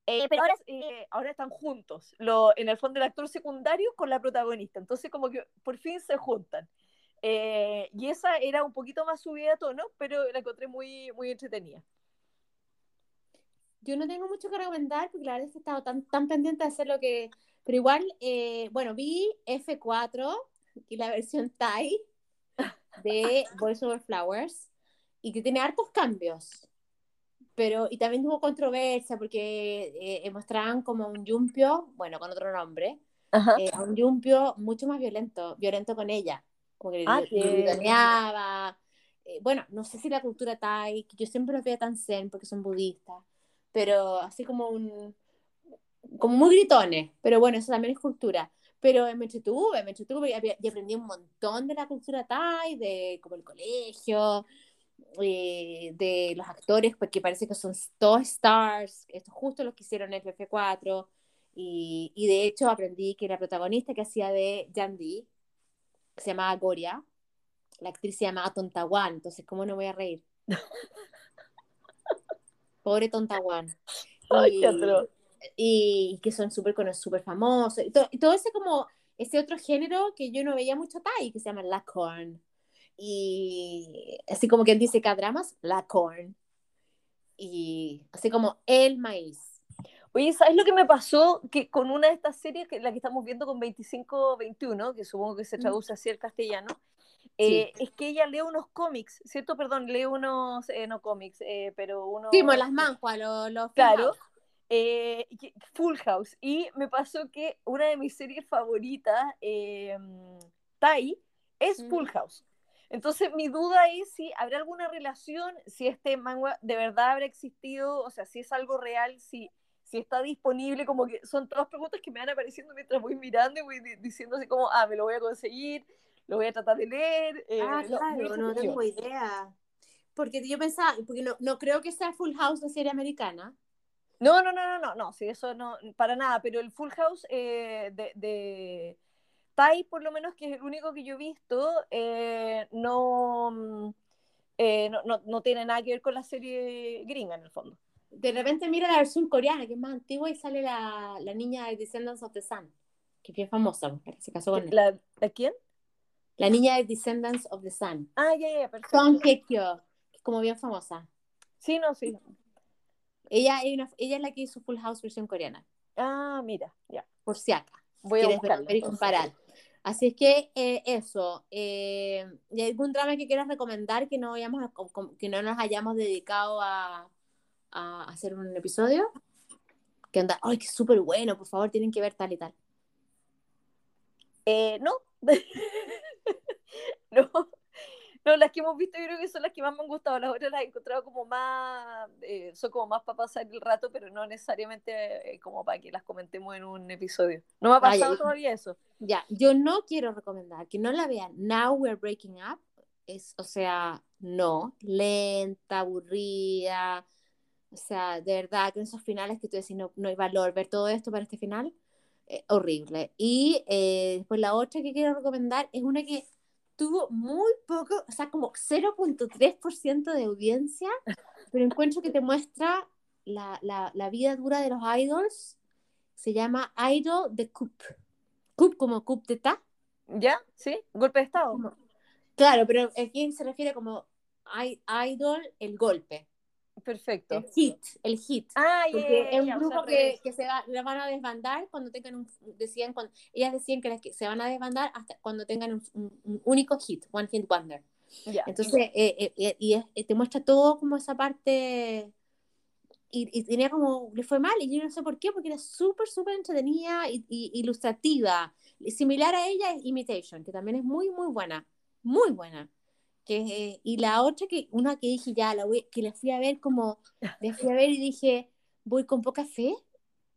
eh, pero ahora, eh, ahora están juntos, lo, en el fondo el actor secundario con la protagonista, entonces como que por fin se juntan. Eh, y esa era un poquito más subida de tono, pero la encontré muy, muy entretenida. Yo no tengo mucho que recomendar porque la verdad es que he estado tan, tan pendiente de hacer lo que... Pero igual, eh, bueno, vi F4 y la versión Thai de (laughs) Voice Over Flowers y que tiene hartos cambios. Pero, y también tuvo controversia porque eh, mostraban como un Yumpio, bueno, con otro nombre, eh, un Yumpio mucho más violento, violento con ella. Como que ah, eh, bueno, no sé si la cultura Thai, que yo siempre los veo tan zen porque son budistas, pero así como un. como muy gritones, pero bueno, eso también es cultura. Pero me entretuve, me entretuve y, aprendí un montón de la cultura Thai, de como el colegio, eh, de los actores, porque parece que son todos stars, esto justo los que hicieron el FF4, y, y, de hecho aprendí que la protagonista que hacía de Yandy, que se llamaba Goria, la actriz se llamaba Tontawan, entonces ¿cómo no voy a reír? (laughs) Pobre Tontawan. (laughs) Ay, y, y, que son súper super famosos, y, y, todo ese como, ese otro género que yo no veía mucho Thai, que se llama La Corn y así como quien dice K-dramas, la corn. Y así como el maíz. Oye, ¿sabes lo que me pasó? Que con una de estas series, que la que estamos viendo con 25-21, que supongo que se traduce así al castellano, eh, es que ella lee unos cómics, ¿cierto? Perdón, lee unos, eh, no cómics, eh, pero unos... Sí, las manjuas, los... los claro. Full House. Y me pasó que una de mis series favoritas, Tai, es Full mm. House. Entonces, mi duda es si habrá alguna relación, si este manga de verdad habrá existido, o sea, si es algo real, si, si está disponible, como que son todas preguntas que me van apareciendo mientras voy mirando y voy diciendo así como, ah, me lo voy a conseguir, lo voy a tratar de leer. Eh, ah, claro, no, tengo idea. Porque yo pensaba, porque no, no creo que sea Full House de serie americana. No, no, no, no, no, no, sí, eso no, para nada, pero el Full House eh, de Tai, por lo menos, que es el único que yo he visto, eh, mm, eh, no, no, no, tiene nada que ver con la serie gringa, en el fondo. De repente mira la versión coreana, que es más antigua, y sale la, la niña de Descendants of the Sun, que es bien famosa, se casó con ¿La, ¿La quién? La niña de Descendants of the Sun. Ah, ya, ya, perfecto. Song Hye Kyo, que es como bien famosa. Sí, no, sí. Ella, ella es la que hizo Full House versión coreana. Ah, mira, ya. Por si acá. Voy a buscarlo, ver y comparar. Así es que eh, eso, eh, ¿y algún drama que quieras recomendar que no, hayamos, que no nos hayamos dedicado a, hacer un episodio? Que anda, ay, que súper bueno, por favor, tienen que ver tal y tal. Eh, no. (laughs) no. No, las que hemos visto yo creo que son las que más me han gustado. Las otras las he encontrado como más, eh, son como más para pasar el rato, pero no necesariamente eh, como para que las comentemos en un episodio. No me ha pasado todavía eso. Ya, yo no quiero recomendar que no la vean. Now We're Breaking Up. Es, o sea, no, lenta, aburrida. O sea, de verdad que en esos finales que tú decís no, no hay valor ver todo esto para este final, eh, horrible. Y después la otra que quiero recomendar es una que tuvo muy poco, o sea, como 0.3% de audiencia, pero encuentro que te muestra la, la, la, vida dura de los idols. Se llama Idol de Coup. Coup como coup d'etat. ¿Ya? ¿Sí? ¿Golpe de Estado? claro, pero aquí se refiere como idol, el golpe. Perfecto. El hit, el hit. Ah, porque es un grupo que, que, se va, van a desbandar cuando tengan un, decían, cuando, ellas decían que, que se van a desbandar hasta cuando tengan un, un, único hit, one hit wonder. Entonces, eh, eh, eh, y te muestra todo como esa parte, y, y, tenía como, le fue mal, y yo no sé por qué, porque era súper, súper entretenida y, y, ilustrativa. Similar a ella es Imitation, que también es muy, muy buena, muy buena y la otra que, una que dije ya, la voy, que la fui a ver como, (laughs) la fui a ver y dije, voy con poca fe,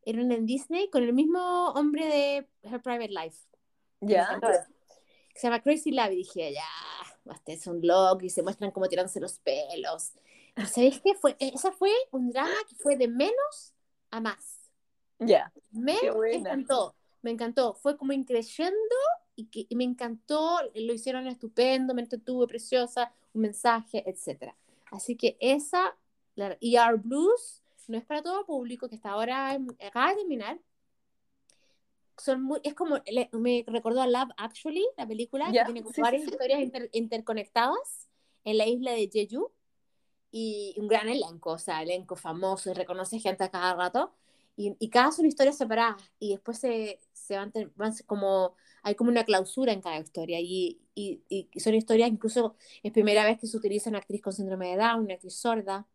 era en Disney con el mismo hombre de Her Private Life. Ya. Se llama Crazy Love y dije, ya, este es un loco y se muestran como tirándose los pelos. ¿Sabéis qué? Fue, esa fue un drama que fue de menos a más. Ya. Me encantó, me encantó. Fue como increyendo y que me encantó, lo hicieron estupendo, me entretuve, preciosa, un mensaje, etc. Así que esa, la ER Blues, no es para todo público, que está ahora acaba de terminar. son muy, es como, me recordó a Love Actually, la película, que tiene varias historias interconectadas en la isla de Jeju y un gran elenco, o sea, elenco famoso y reconoce gente a cada rato. Y, y cada son historias separadas y después se, se van, van, como, hay como una clausura en cada historia y, y, y, son historias, incluso es primera vez que se utiliza una actriz con síndrome de Down, una actriz sorda,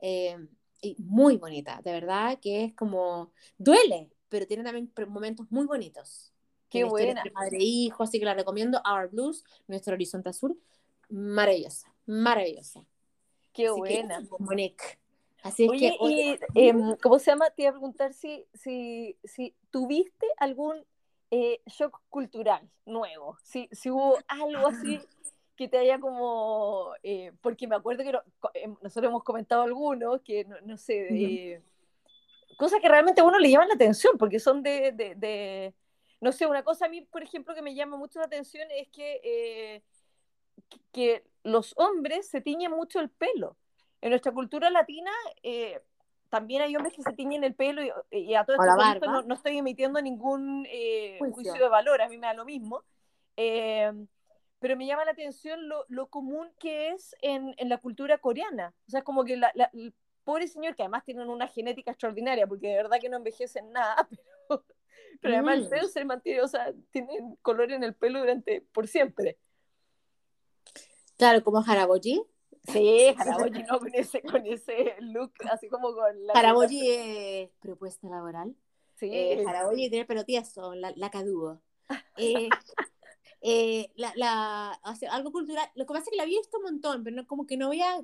eh, y muy bonita, de verdad que es como, duele, pero tiene también momentos muy bonitos. Qué buena. Madre e hijo, así que la recomiendo, Our Blues, Nuestro Horizonte Azul, maravillosa, maravillosa. Qué buena. Monique. Así es que. Y, em, ¿Cómo se llama? Te iba a preguntar si, si, si tuviste algún eh, shock cultural nuevo. Si, si hubo algo así que te haya como. Eh, porque me acuerdo que em, nosotros hemos comentado algunos que, no, sé, cosas que realmente a uno le llaman la atención, porque son de, de, No sé, una cosa a mí, por ejemplo, que me llama mucho la atención es que. Eh, que los hombres se tiñen mucho el pelo. En nuestra cultura latina eh, también hay hombres que se tiñen el pelo y, a todo esto no, no, estoy emitiendo ningún eh, juicio. de valor, a mí me da lo mismo. Eh, pero me llama la atención lo, lo común que es en, en, la cultura coreana. O sea, es como que la, el pobre señor, que además tienen una genética extraordinaria, porque de verdad que no envejecen nada, (laughs) pero, pero además el mm. pelo se mantiene, o sea, tienen color en el pelo durante, por siempre. Claro, como Haraboji. Sí, Haraboji, ¿no? Con ese, con ese look, así como con la... Es propuesta laboral. Sí. Eh, Haraboji tiene pelo tieso, la, la cadugo. (laughs) Eh, eh, la, la, algo cultural, lo que pasa es que la vi visto un montón, pero no, como que no voy a...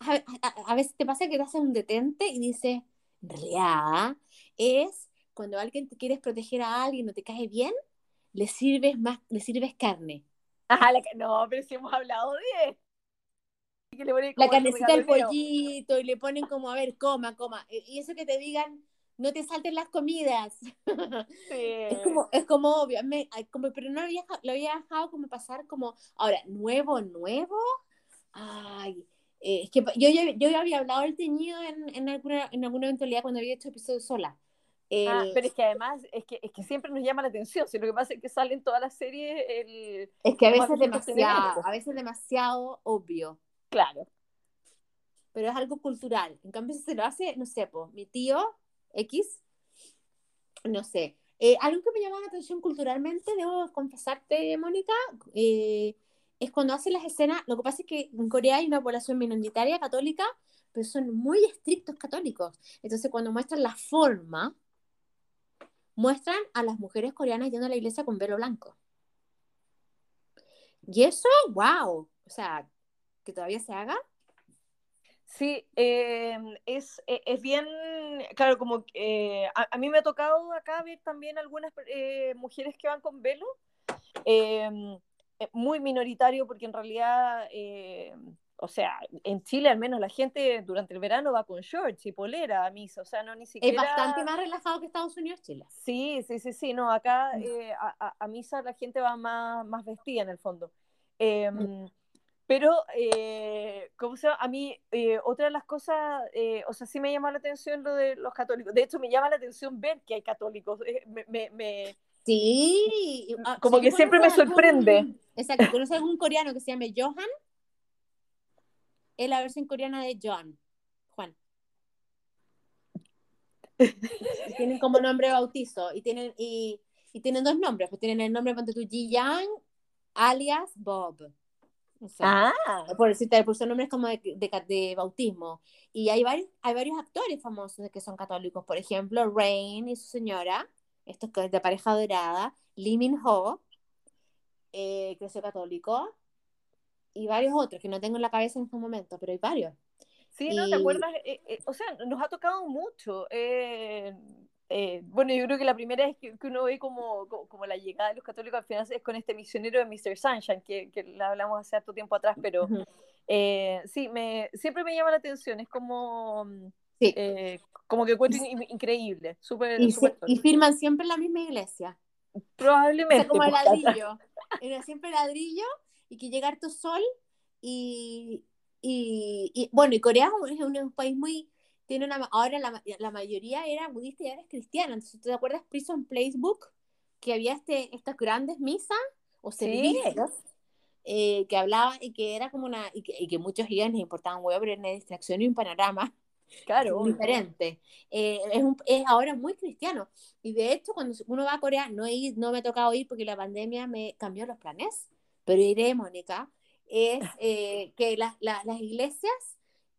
A, veces te pasa que te hace un detente y dices, en realidad, es cuando alguien te quieres proteger a alguien, no te cae bien, le sirves más, le sirves carne. Ajá, la, no, pero si hemos hablado de la carnecita del pollito y le ponen como, a ver, coma, coma. E, y eso que te digan, no te salten las comidas. (laughs) Sí. Es como, es como obvio, como, pero no lo había, lo había dejado como pasar como, ahora, nuevo, nuevo. Ay, eh, es que yo, yo, yo, había hablado del teñido en, en, alguna, en alguna eventualidad cuando había hecho episodio sola. Ah, pero es que además, es que, es que siempre nos llama la atención, si lo que pasa es que salen todas las series el... Es que a veces es demasiado, a veces demasiado obvio. Claro. Pero es algo cultural. En cambio, si se lo hace, no sé, pues, mi tío X, no sé. Eh, algo que me llama la atención culturalmente, debo confesarte, Mónica, eh, es cuando hacen las escenas, lo que pasa es que en Corea hay una población minoritaria católica, pero son muy estrictos católicos. Entonces, cuando muestran la forma, muestran a las mujeres coreanas yendo a la iglesia con velo blanco. Y eso, wow, o sea, que todavía se haga. Sí, em, es, e, es, bien, claro, como eh, a, mí me ha tocado acá ver también algunas eh, mujeres que van con velo, eh, muy minoritario porque en realidad o sea, en Chile al menos la gente durante el verano va con shorts y polera a misa, o sea, no ni siquiera... Es bastante más relajado que Estados Unidos, Chile. Sí, sí, sí, sí, no, acá mm. eh, a, misa la gente va más, más vestida en el fondo. Em, mm. Pero, eh, ¿cómo se llama? A mí, eh, otra de las cosas, o sea, sí me llama la atención lo de los católicos. De hecho, me llama la atención ver que hay católicos. me, me, Sí. Ah, como que siempre me sorprende. Exacto. ¿Conoces algún coreano que se llame Johan? es la versión coreana de John, Juan. tienen como nombre bautizo y tienen, y, y, tienen dos nombres, pues tienen el nombre de tu Ji Yang, alias Bob. Ah. Por decirte, por su nombre es como de, de, bautismo. Y hay varios, hay varios actores famosos que son católicos, por ejemplo, Rain y su señora, estos es de pareja dorada, Lee Min Ho, eh, que católico, y varios otros que no tengo en la cabeza en estos momentos, pero hay varios. Sí, ¿no? ¿Te acuerdas? Eh, eh, o sea, nos ha tocado mucho. Eh, bueno, yo creo que la primera es que, uno ve como, como, la llegada de los católicos al final es con este misionero de Mr. Sunshine, que, que la hablamos hace harto tiempo atrás, pero sí, me, siempre me llama la atención, es como... Sí. como que encuentro increíble, súper... Y, y, firman siempre en la misma iglesia. Probablemente. O sea, como el pues, ladrillo. Era siempre ladrillo y que llega harto sol y, y, bueno, y Corea es un, país muy, tiene una, ahora la, la, mayoría era budista y ahora es cristiana, entonces ¿te acuerdas Prison Playbook? que había este, estas grandes misas o servicios eh, que hablaban y que era como una, y que, muchos iban les importaban huevo, pero una distracción y un panorama (laughs) claro, diferente. Eh, es, es, ahora muy cristiano. Y de hecho, cuando uno va a Corea, no, he, no me ha tocado ir porque la pandemia me cambió los planes, pero iré, Mónica, es (laughs) eh, que las iglesias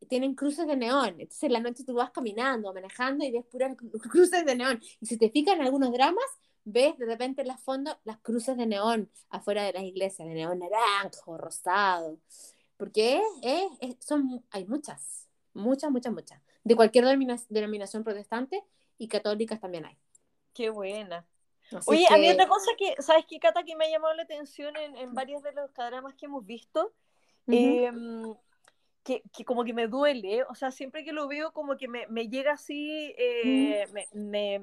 tienen cruces de neón. Entonces en la noche tú vas caminando, manejando y ves puras (laughs) cruces de neón. Y si te fijas en algunos dramas, ves de repente en la fondo las cruces de neón afuera de las iglesias, de neón naranjo, rosado. Porque es, son, hay muchas, muchas, muchas, muchas. De cualquier denominación protestante y católicas también hay. Qué buena. Oye, a mí otra cosa que, ¿sabes qué, Cata, que me ha llamado la atención en, en varios de los dramas que hemos visto? Que, que, como que me duele, o sea, siempre que lo veo como que me, me llega así, eh, me, me,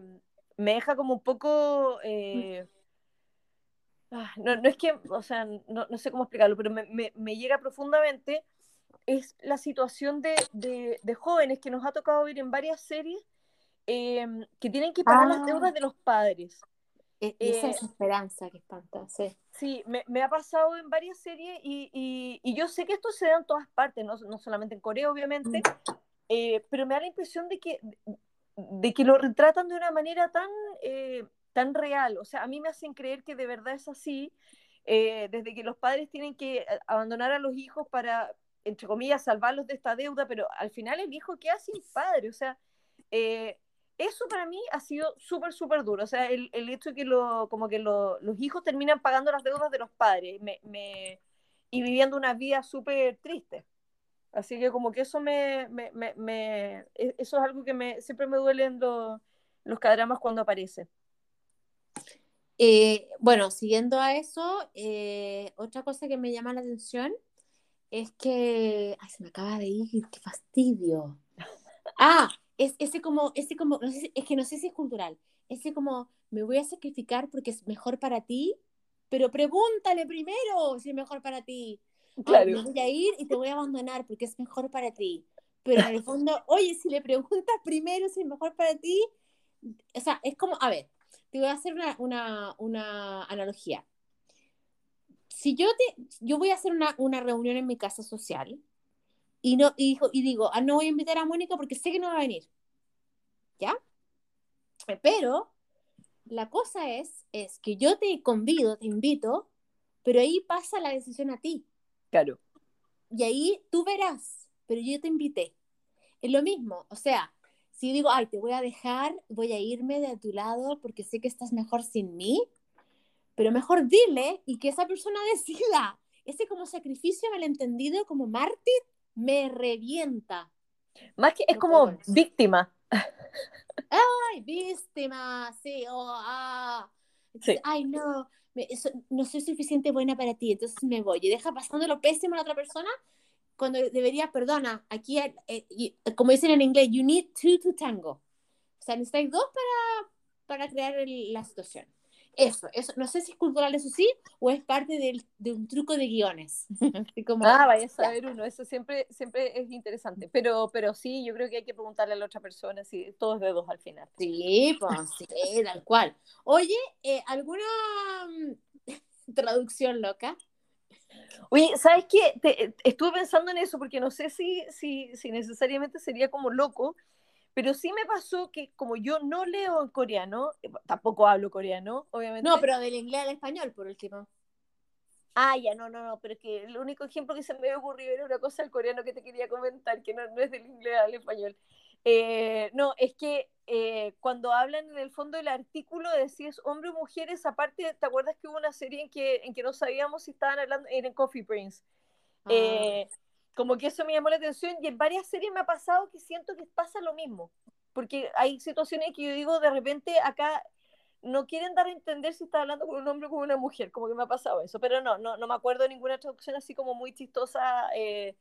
me, deja como un poco... Eh, ah, no, no, es que, o sea, no, no sé cómo explicarlo, pero me, me, llega profundamente, es la situación de, de, de, jóvenes que nos ha tocado ver en varias series em, que tienen que pagar las deudas ah. de los padres. E, esa es eh, esperanza que espanta, sí. Sí, me, me, ha pasado en varias series y, y, y, yo sé que esto se da en todas partes, no, no solamente en Corea, obviamente, mm. eh, pero me da la impresión de que, de que lo retratan de una manera tan, eh, tan real. O sea, a mí me hacen creer que de verdad es así, desde que los padres tienen que abandonar a los hijos para, entre comillas, salvarlos de esta deuda, pero al final el hijo queda sin padre. O sea, eso para mí ha sido súper, súper duro. O sea, el, el, hecho de que lo, como que lo, los hijos terminan pagando las deudas de los padres me, me, y viviendo una vida súper triste. Así que como que eso me, me, e, eso es algo que me, siempre me duelen los, los cadramas cuando aparece. Eh, bueno, siguiendo a eso, eh, otra cosa que me llama la atención es que... Ay, se me acaba de ir, qué fastidio. Ah, es ese como, ese como, es que no sé si es cultural, ese como, me voy a sacrificar porque es mejor para ti, pero pregúntale primero si es mejor para ti. Claro. me voy a ir y te voy a abandonar porque es mejor para ti. Pero en el fondo, (laughs) oye, si le preguntas primero si es mejor para ti, o sea, es como, a ver, te voy a hacer una, una, una analogía. Si yo, te, yo voy a hacer una, una reunión en mi casa social, y, no, y, y digo, ah, no voy a invitar a Mónica porque sé que no va a venir. ¿Ya? Pero la cosa es, es que yo te convido, te invito, pero ahí pasa la decisión a ti. Claro. Y ahí tú verás, pero yo te invité. Es lo mismo, o sea, si digo, ay, te voy a dejar, voy a irme de tu lado porque sé que estás mejor sin mí, pero mejor dile y que esa persona (laughs) decida. Ese como sacrificio malentendido, como mártir, me revienta. Más que es como víctima. Ay, víctima, sí, oh, ah. Ay, no, no soy suficiente buena para ti, entonces me voy y deja pasando lo pésimo a la otra persona cuando debería, perdona, aquí, eh, eh, como dicen en inglés, you need two to tango. O sea, necesitáis dos para, para crear la situación. Eso, eso, no sé si es cultural eso sí, o es parte del, de un truco de guiones. (laughs) Como, ah, vaya a saber uno, eso siempre, siempre es interesante. Pero, pero sí, yo creo que hay que preguntarle a la otra persona si todos de dos al final. Sí, pues sí, tal cual. Oye, eh, ¿alguna mm, (laughs) traducción loca? Oye, ¿sabes qué? estuve pensando en eso porque no sé si, si, si necesariamente sería como loco, pero sí me pasó que como yo no leo en coreano, eh, tampoco hablo coreano, obviamente. No, pero del inglés al español, por último. Ah, ya, no, no, no, pero es que el único ejemplo que se me ocurrió era una cosa del coreano que te quería comentar, que no, no es del inglés al español. Eh, no, es que eh, cuando hablan en el fondo del artículo de si es hombre o mujer, esa parte, ¿te acuerdas que hubo una serie en que, en que no sabíamos si estaban hablando en Coffee Prince? Ah como que eso me llamó la atención y en varias series me ha pasado que siento que pasa lo mismo, porque hay situaciones que yo digo de repente acá no quieren dar a entender si está hablando con un hombre o con una mujer, como que me ha pasado eso, pero no, no, no me acuerdo de ninguna traducción así como muy chistosa eh,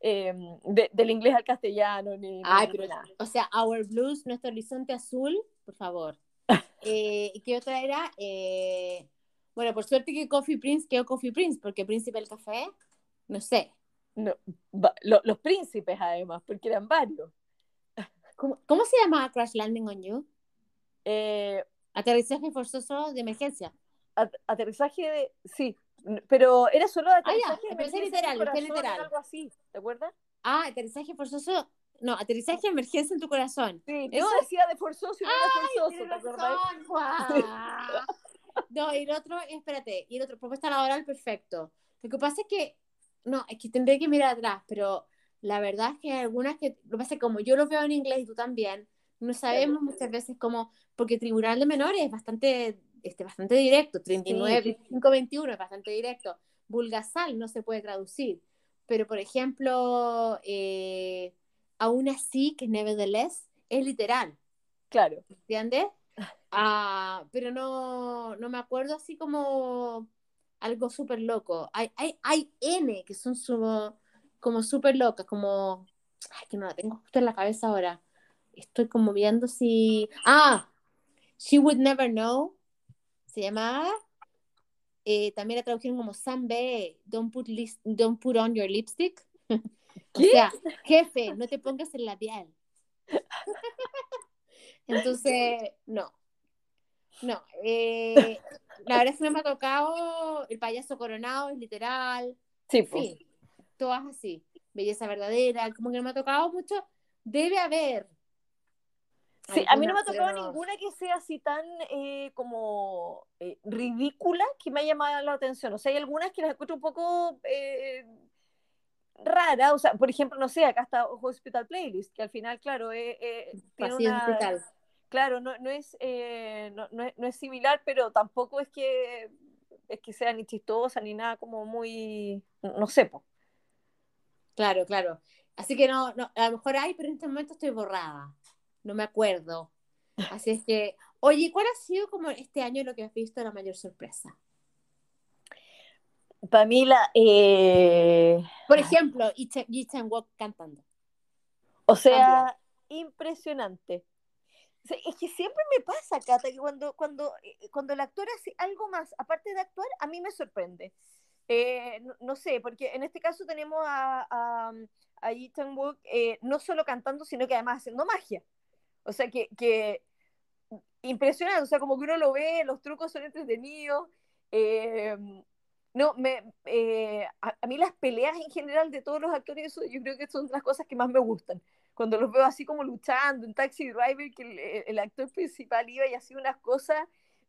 em, del inglés al castellano. Ni, Ay, pero nada. O sea, Our Blues, nuestro horizonte azul, por favor. (laughs) eh, ¿Qué otra era? Eh, bueno, por suerte que Coffee Prince quedó Coffee Prince, porque Príncipe del Café, no sé, no, los príncipes además, porque eran varios. ¿Cómo, se llamaba Crash Landing on You? Eh, Aterrizaje forzoso de emergencia. aterrizaje de. Sí, pero era solo Ah, aterrizaje ya, de emergencia literal, en tu corazón, literal. algo así, ¿te acuerdas? Ah, aterrizaje forzoso. No, aterrizaje de emergencia en tu corazón. Sí, Eso- decía de forzoso y no era forzoso, ¿te Juan. No, y el otro, espérate, y el otro, propuesta laboral, perfecto. Lo que pasa es que, no, es que tendré que mirar atrás, pero la verdad es que hay algunas que, lo que pasa es que como yo lo veo en inglés y tú también, no sabemos muchas veces cómo, porque Tribunal de Menores es bastante, este, bastante directo, 39, 25, 21 es bastante directo. Vulgasal no se puede traducir, pero por ejemplo, eh, aún así, que nevertheless, es literal. Claro. ¿entiendes? Ah, pero no, no me acuerdo así como algo súper loco. Hay, hay, hay N que son su- como súper locas, como... Ay, que no la tengo justo en la cabeza ahora. Estoy como viendo si... Ah, She Would Never Know. Se llamaba. Eh, también la tradujeron como Sam B. Don't put, don't put on your lipstick. (laughs) O sea, jefe, no te pongas el labial. (laughs) Entonces, no. No. eh, la verdad es que no me ha tocado el payaso coronado, es literal. Sí, pues. todas así. Belleza verdadera, como que no me ha tocado mucho. Debe haber. Sí, a mí no me ha tocado pero- ninguna que sea así tan eh, como eh, ridícula que me haya llamado la atención. O sea, hay algunas que las encuentro un poco eh, raras. O sea, por ejemplo, no sé, acá está Hospital Playlist, que al final, claro, eh, tiene una... tal. Claro, no, no, es, eh, no, no es, no es similar, pero tampoco es que, es que sea ni chistosa ni nada como muy, no sé, po. Claro, claro. Así que no, no, a lo mejor hay, pero en este momento estoy borrada. No me acuerdo. Así es que, oye, ¿cuál ha sido como este año lo que has visto la mayor sorpresa? Para mí la... eh, Por ejemplo, Ethan Walk cantando. O sea, impresionante. Es que siempre me pasa, Cata, que cuando, cuando, eh, cuando el actor hace algo más, aparte de actuar, a mí me sorprende. Eh, no, sé, porque en este caso tenemos a, a, a Ethan Hawke, eh, no solo cantando, sino que además haciendo magia. O sea, que, que impresionante, o sea, como que uno lo ve, los trucos son entretenidos. eh, no, me, eh, a, a mí las peleas en general de todos los actores, yo creo que son las cosas que más me gustan cuando los veo así como luchando en Taxi Driver, que el, el actor principal iba y hacía unas cosas,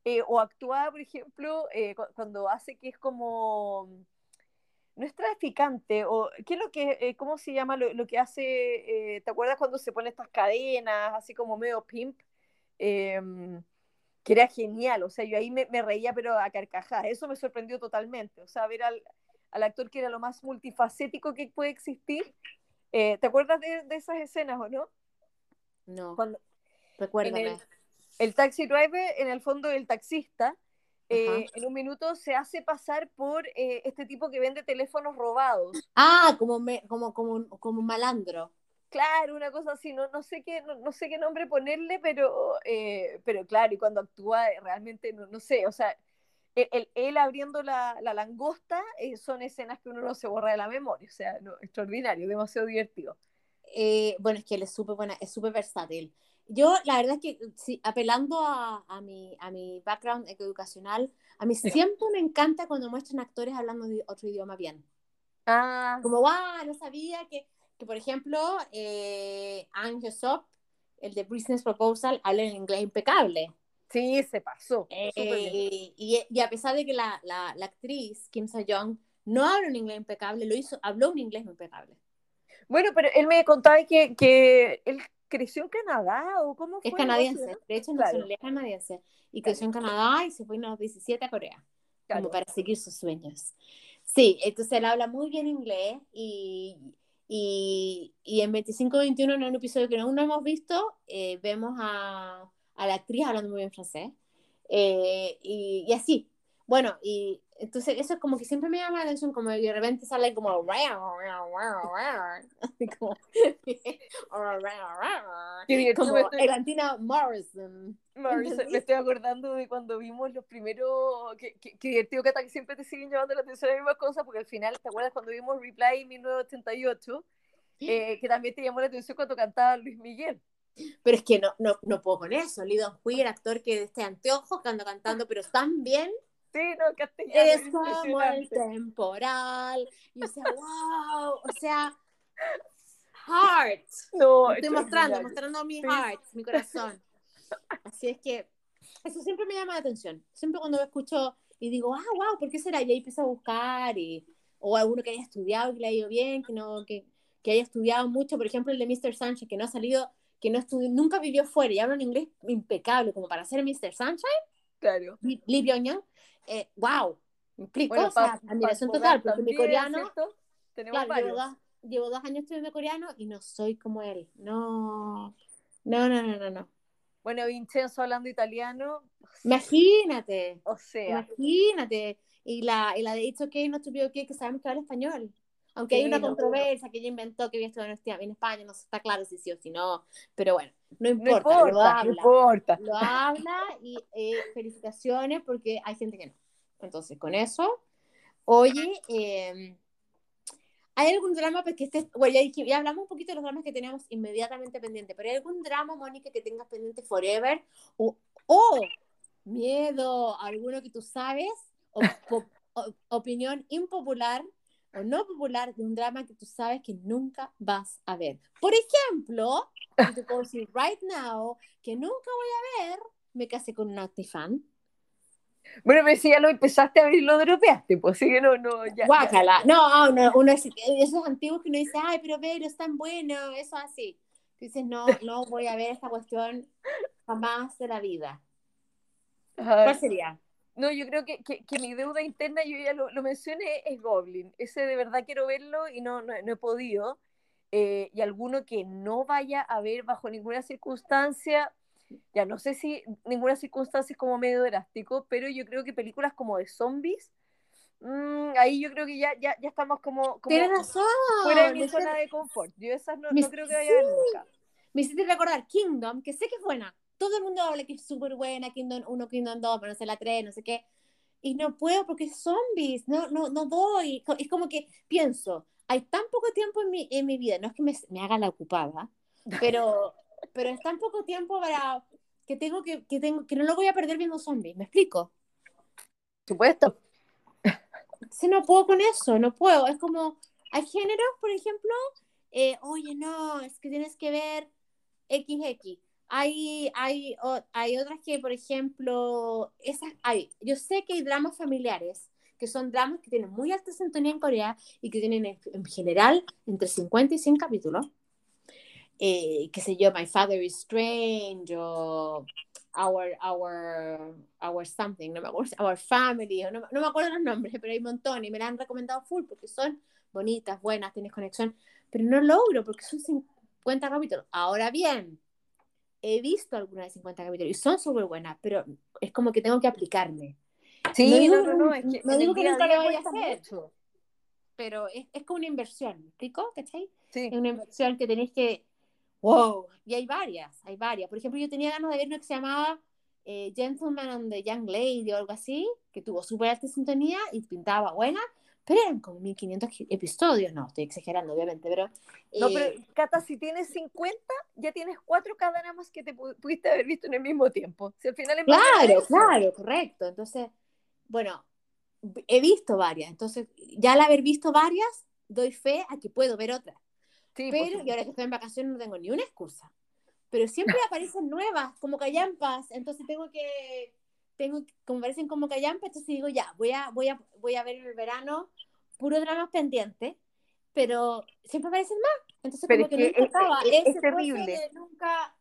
eh, o actuaba, por ejemplo, eh, cu- cuando hace que es como, no es traficante, o ¿qué es lo que, eh, cómo se llama lo, lo que hace, eh, ¿te acuerdas cuando se pone estas cadenas, así como medio pimp? Em, que era genial, o sea, yo ahí me, me reía pero a carcajadas, eso me sorprendió totalmente, o sea, ver al, al actor que era lo más multifacético que puede existir, eh, ¿te acuerdas de, de esas escenas o no? No, Cuando recuérdame. el, el taxi driver, en el fondo el taxista, eh, en un minuto se hace pasar por eh, este tipo que vende teléfonos robados. Ah, como, me, como, como, un- como un malandro. Claro, una cosa así, no, no, sé, qué, no, no sé qué nombre ponerle, pero, eh, pero claro, y cuando actúa eh, realmente, no, no sé, o sea, él, él- él abriendo la, la langosta eh, son escenas que uno no se borra de la memoria, o sea, no, extraordinario, demasiado divertido. Eh, bueno, es que él es súper buena, es súper versátil. Yo, la verdad es que, sí, apelando a, a, mi, a mi background educacional, a mí siempre me encanta cuando muestran actores hablando de otro idioma bien. Ah, Como, guau, no sabía que, que por ejemplo, eh, Hyosop, el de Business Proposal, habla en inglés impecable. Sí, se pasó. Eh, y, y a pesar de que la, la, la actriz, Kim So-young, no habla un inglés impecable, lo hizo, habló un inglés impecable. Bueno, pero él me contaba que, que él creció en Canadá o cómo fue. Es canadiense, ¿no? de hecho Claro. nacionalidad canadiense. Y creció en Canadá y se fue a los 17 a Corea, Claro. como para seguir sus sueños. Sí, entonces él habla muy bien inglés y, y, y en 25-21, en un episodio que aún no hemos visto, eh, vemos a, a la actriz hablando muy bien francés. Eh, y, y así. Bueno, y entonces eso es como que siempre me llama la atención, como que de repente sale como... (laughs) como como Elantina Morrison. ¿entendí? me estoy acordando de cuando vimos los primeros. Qué, qué- qué divertido, que siempre te siguen llamando la atención las mismas cosas, porque al final, ¿te acuerdas cuando vimos Reply 1988? Eh, que también te llamó la atención cuando cantaba Luis Miguel. Pero es que no, no, no puedo con eso. Lee Don actor que de este anteojo que anda cantando, pero tan bien. Sí, no, castellano. Es como el temporal. Y o sea, wow. O sea, heart. No, Estoy mostrando, mostrando mi heart, mi corazón. Así es que eso siempre me llama la atención. Siempre cuando escucho y digo, ah, wow, ¿por qué será? Y ahí empiezo a buscar, y, o alguno que haya estudiado, que le haya ido bien, que, no, que, que haya estudiado mucho, por ejemplo, el de Mr. Sánchez, que no ha salido, que no estudió, nunca vivió fuera y habla un inglés impecable, como para ser Mr. Sunshine. Claro. Lee Byung eh, wow, me explico, o sea, admiración total, porque mi coreano, claro, llevo dos, años estudiando coreano y no soy como él, no, no, no, no, no, no. Bueno, Vincenzo hablando italiano. Imagínate. O sea. Imagínate. Y la, y la de It's Okay, no stupid okay, que sabemos que habla español. Aunque hay una controversia que ella inventó que había estudiado en España, no está claro si sí o si no. Pero bueno, no importa, no importa lo habla. No importa. Lo habla y eh, felicitaciones porque hay gente que no. Entonces, con eso, oye, eh, ¿Hay algún drama? Porque este, bueno, ya, hablamos un poquito de los dramas que tenemos inmediatamente pendiente, pero ¿hay algún drama, Mónica, que tengas pendiente forever? O, miedo, alguno que tú sabes, o, opinión impopular o no popular de un drama que tú sabes que nunca vas a ver. Por ejemplo, te puedo decir right now que nunca voy a ver Me casé con un fan bueno, pero si ya lo empezaste a ver y lo dropeaste, pues sí que no, no, ya. Guácala. No, no, uno es, esos antiguos que uno dice, ay, pero pero es tan bueno, eso así. Tú dices, no, no voy a ver esta cuestión jamás de la vida. ¿Cuál sería? No, yo creo que, que, que, mi deuda interna, yo ya lo, lo, mencioné, es Goblin. Ese de verdad quiero verlo y no, no, no he podido. Eh, y alguno que no vaya a ver bajo ninguna circunstancia, ya no sé si ninguna circunstancia es como medio drástico, pero yo creo que películas como de zombies, mmm, ahí yo creo que ya, ya, ya estamos como, como Tienes razón. fuera de mi zona de confort. Yo esas no, no creo que vaya a ver nunca. Me hiciste recordar Kingdom, que sé que es buena. Todo el mundo habla que es súper buena, Kingdom 1, Kingdom 2, pero no sé la 3, no sé qué. Y no puedo porque es zombies, no, no, no doy. Es como que pienso, hay tan poco tiempo en mi, en mi vida, no es que me, me haga la ocupada, pero (laughs) pero es tan poco tiempo para que tengo que, que tengo que no lo voy a perder viendo zombies, ¿me explico? Supuesto. (laughs) Sí, no puedo con eso, no puedo. Es como, hay géneros, por ejemplo, eh, oye, no, es que tienes que ver XX. Hay, hay, hay otras que, por ejemplo, esas hay. Yo sé que hay dramas familiares, que son dramas que tienen muy alta sintonía en Corea y que tienen en general entre 50 y 100 capítulos eh, qué sé yo, My Father is Strange o Our, Our, Our Something, no me acuerdo, Our Family, no, no me acuerdo los nombres, pero hay un montón y me la han recomendado full porque son bonitas, buenas, tienes conexión, pero no logro porque son 50 capítulos. Ahora bien, he visto algunas de 50 capítulos y son súper buenas, pero es como que tengo que aplicarme. Sí, no digo, no, no, es que, no digo que nunca lo vaya a hacer, pero es, es como una inversión, ¿me explico? ¿Cachai? Sí. Es una inversión que tenéis que wow, y hay varias, hay varias. Por ejemplo, yo tenía ganas de ver una que se llamaba eh, Gentleman and the Young Lady o algo así, que tuvo súper alta sintonía y pintaba buena, pero eran como 1500 episodios, no, estoy exagerando obviamente, pero... no, pero eh, Cata, si tienes 50, ya tienes cuatro más que te pudiste haber visto en el mismo tiempo. Si al final claro, claro, correcto. Entonces, bueno, he visto varias, entonces ya al haber visto varias, doy fe a que puedo ver otras pero, y ahora que estoy en vacaciones no tengo ni una excusa. Pero siempre (laughs) aparecen nuevas, como callampas, entonces tengo que, tengo, como aparecen como callampas, entonces digo, ya, voy a, voy a, voy a ver en el verano puro dramas pendientes, pero siempre aparecen más. Entonces como que, nunca acaba. Es, terrible. De nunca...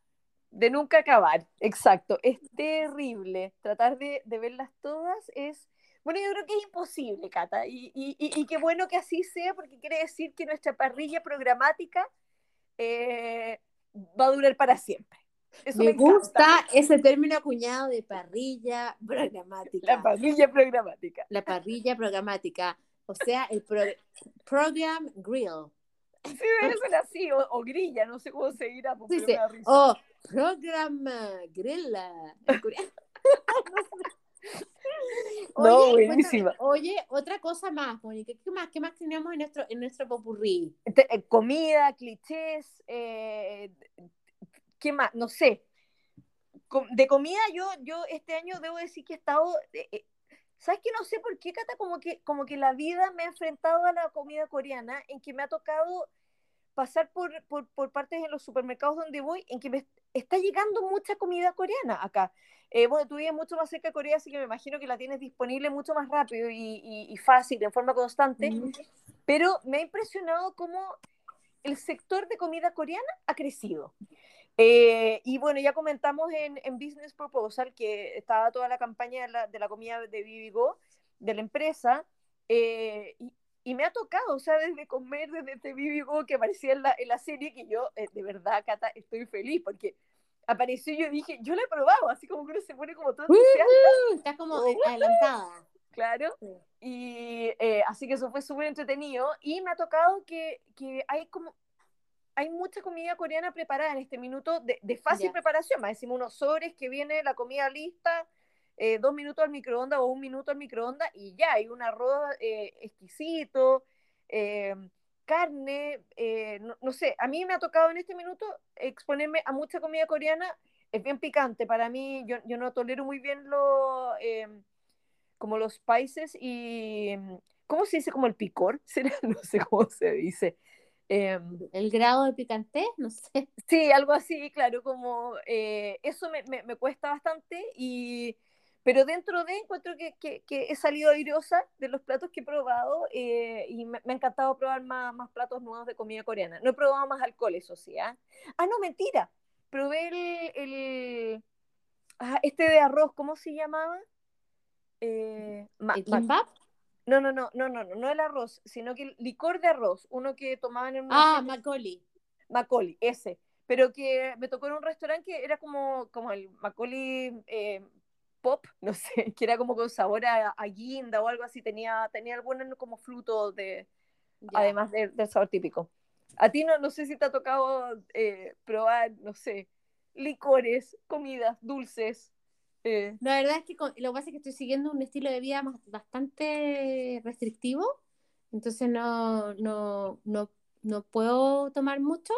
de nunca acabar, exacto. Es terrible. Tratar de, de verlas todas es bueno, yo creo que es imposible, Cata, y, y, y, qué bueno que así sea, porque quiere decir que nuestra parrilla programática eh, va a durar para siempre. Me, gusta ese término acuñado de parrilla programática. La parrilla programática. La parrilla programática, o sea, el program grill. Sí, debe ser así, o, grilla, no sé cómo seguirá. Sí, sí. O programa grilla. (laughs) no, buenísima. oye, otra cosa más, Mónica, ¿qué más, qué más tenemos en nuestro, en nuestro popurrí? Eh, comida, clichés, eh, ¿qué más? No sé. De comida yo, yo este año debo decir que he estado... Eh, ¿Sabes que no sé por qué, Cata? Como que, como que la vida me ha enfrentado a la comida coreana, en que me ha tocado pasar por, por, por partes en los supermercados donde voy, en que me está llegando mucha comida coreana acá. Eh, bueno, tú vives mucho más cerca de Corea, así que me imagino que la tienes disponible mucho más rápido y, y, fácil, en forma constante. Pero me ha impresionado cómo el sector de comida coreana ha crecido. Eh, y bueno, ya comentamos en, en, Business Proposal que estaba toda la campaña de la, de la comida de Vivigo, de la empresa, eh, y, y, me ha tocado, o sea, desde comer desde este Vivigo que aparecía en la, en la serie, que yo eh, de verdad, Cata, estoy feliz porque apareció y yo dije, yo la he probado, así como que uno se pone como todo entusiasta. está como adelantada. Claro. Y así que eso fue súper entretenido. Y me ha tocado que, que hay como hay mucha comida coreana preparada en este minuto de, de fácil preparación. Más decimos unos sobres que viene la comida lista, eh, dos minutos al microondas o un minuto al microondas y ya, hay un arroz eh, exquisito, eh, carne, no, no, sé, a mí me ha tocado en este minuto exponerme a mucha comida coreana, es bien picante, para mí yo, yo no tolero muy bien lo, como los países y, ¿cómo se dice? Como el picor, (laughs) no sé cómo se dice. Em, el grado de picante, (laughs) no sé. Sí, algo así, claro, como eh, eso me, me, me, cuesta bastante, y, pero dentro de encuentro que, que, que he salido airosa de los platos que he probado eh, y me, me, ha encantado probar más, más, platos nuevos de comida coreana. No he probado más alcohol, eso sí. ¿ah? ah, no, mentira. Probé el, el ah, este de arroz, ¿cómo se llamaba? Eh, ¿El kimbap? No, no, no, no, no, no, no el arroz, sino que el licor de arroz, uno que tomaban en un Ah, Macaulay. Macaulay, ese. Pero que me tocó en un restaurante que era como, como el Macaulay eh, Pop, (laughs) no sé, que era como con sabor a, guinda o algo así, tenía, tenía algún como fruto de, además del sabor típico. A ti no, no sé si te ha tocado eh, probar, no sé, licores, comidas, dulces. La verdad es que lo que pasa es que estoy siguiendo un estilo de vida bastante restrictivo, entonces no, no, no, no puedo tomar mucho,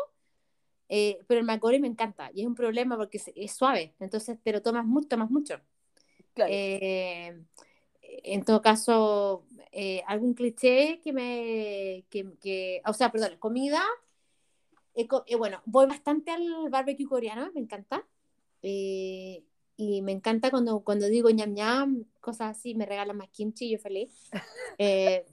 eh, pero el Macori me encanta y es un problema porque es, suave, entonces te lo tomas mucho, tomas mucho. Eh, en todo caso, eh, algún cliché que me, que, que, o sea, perdón, comida, bueno, voy bastante al barbecue coreano, me encanta. Eh, y me encanta cuando, cuando digo ñam ñam, cosas así, me regalan más kimchi, yo feliz. Eh,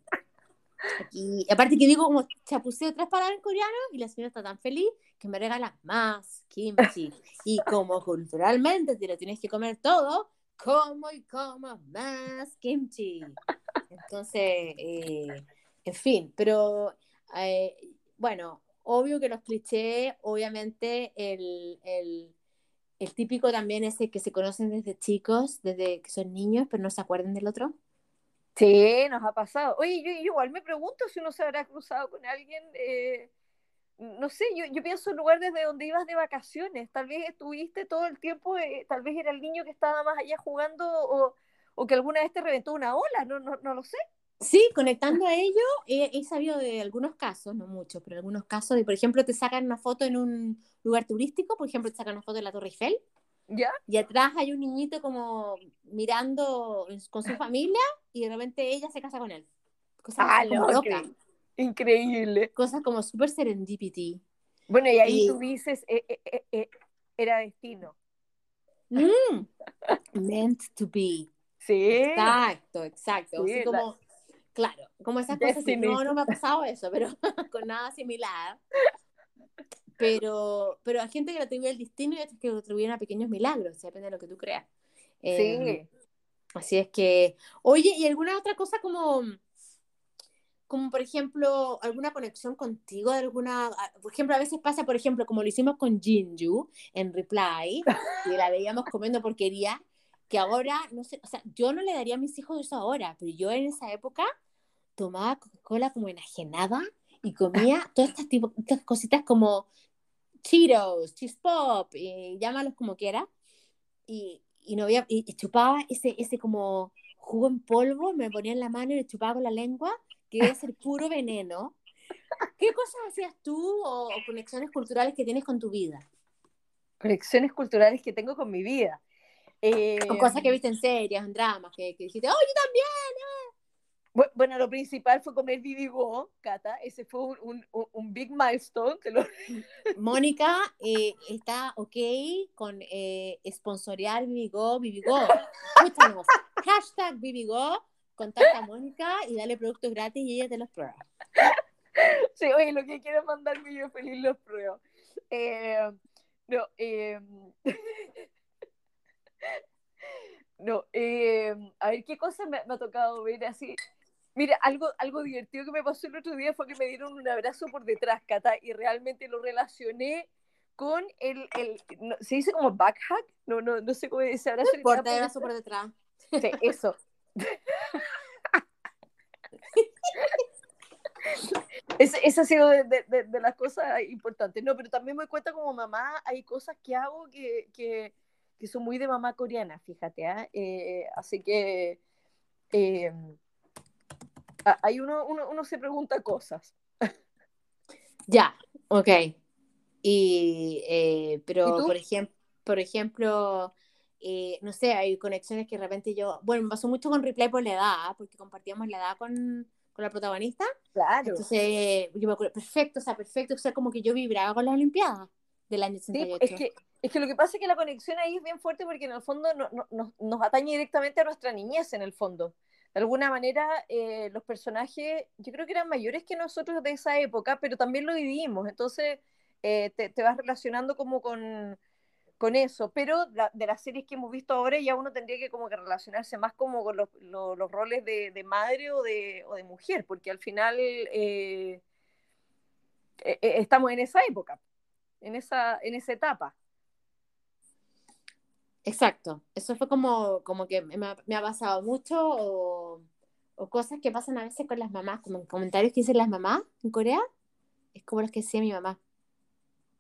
y aparte que digo como chapuseo tres palabras en coreano y la señora está tan feliz que me regala más kimchi. Y como culturalmente te lo tienes que comer todo, como y como más kimchi. Entonces, eh, en fin, pero eh, bueno, obvio que los clichés, obviamente el, el el típico también es el que se conocen desde chicos, desde que son niños, pero no se acuerdan del otro. Sí, nos ha pasado. Oye, yo, igual me pregunto si uno se habrá cruzado con alguien, eh, no sé, yo, yo pienso en lugar desde donde ibas de vacaciones, tal vez estuviste todo el tiempo, eh, tal vez era el niño que estaba más allá jugando o, o que alguna vez te reventó una ola, no, no, no lo sé. Sí, conectando a ello, he, sabido de algunos casos, no muchos, pero algunos casos de, por ejemplo, te sacan una foto en un lugar turístico, por ejemplo, te sacan una foto de la Torre Eiffel, ¿Ya? y atrás hay un niñito como mirando con su familia y de repente ella se casa con él. Cosas ah, como. Increíble. Cosas como super serendipity. Bueno, y ahí tú dices, eh, eh, eh, era destino. Mm, meant to be. Sí. Exacto, exacto. Así como Claro, como esas cosas, no, no me ha pasado eso, pero (laughs) con nada similar. Pero, pero hay gente que lo atribuye al destino y otros que lo atribuyen a pequeños milagros, depende de lo que tú creas. sí. Em, así es que, oye, ¿y alguna otra cosa como, como por ejemplo, alguna conexión contigo de alguna, por ejemplo, a veces pasa, por ejemplo, como lo hicimos con Jinju en Reply, y la veíamos comiendo porquería, que ahora, no sé, o sea, yo no le daría a mis hijos eso ahora, pero yo en esa época tomaba Coca-Cola como enajenada y comía (laughs) todas estas, tipo, estas cositas como Cheetos, Cheese Pop, y llámalos como quiera. Y, y, no había, y, chupaba ese, ese como jugo en polvo, me ponía en la mano y le chupaba con la lengua, que debe ser puro veneno. ¿Qué cosas hacías tú o, conexiones culturales que tienes con tu vida? conexiones culturales que tengo con mi vida. Eh, con cosas que viste en series, en dramas, que, que dijiste, oh, yo también. Eh". Bueno, lo principal fue comer Vivigo, Cata. Ese fue un, un, un big milestone. (laughs) Mónica eh, está ok con eh, sponsorear Vivigo, Vivigo. Escúchanos. (laughs) Hashtag Vivigo. Contacta a Mónica y dale productos gratis y ella te los prueba. Sí, oye, lo que quiero mandarme yo feliz los pruebo. Eh, no, eh, (laughs) no, eh, a ver, ¿qué cosa me, ha tocado ver así? Mira, algo, algo divertido que me pasó el otro día fue que me dieron un abrazo por detrás, Cata, y realmente lo relacioné con el, el ¿se dice como backhack? No, no, no sé cómo ese abrazo. No importa, abrazo por detrás. Sí, eso. esa ha sido de, de, de, las cosas importantes. No, pero también me cuenta como mamá, hay cosas que hago que, que, que son muy de mamá coreana, fíjate. ¿ah? ¿eh? así que eh, hay uno, uno, uno, se pregunta cosas. (laughs) Ya, ok. Y, eh, pero, por, ejemplo por ejemplo, eh, no sé, hay conexiones que de repente yo, bueno, me pasó mucho con Replay por la edad, porque compartíamos la edad con, con la protagonista. Claro. Entonces, yo me acuerdo, perfecto, o sea, perfecto, o sea, como que yo vibraba con las Olimpiadas del año 68. Sí, es que, es que lo que pasa es que la conexión ahí es bien fuerte porque en el fondo no, no, nos atañe directamente a nuestra niñez, en el fondo. De alguna manera, eh, los personajes, yo creo que eran mayores que nosotros de esa época, pero también lo vivimos. Entonces, eh, te, vas relacionando como con, con eso, pero de las series que hemos visto ahora ya uno tendría que como que relacionarse más como con los, roles de, madre o de, mujer, porque al final eh, estamos en esa época, en esa, en esa etapa. Exacto, eso fue como, como que me ha, me ha pasado mucho o, o, cosas que pasan a veces con las mamás, como comentarios que dicen las mamás en Corea, es como los que decía mi mamá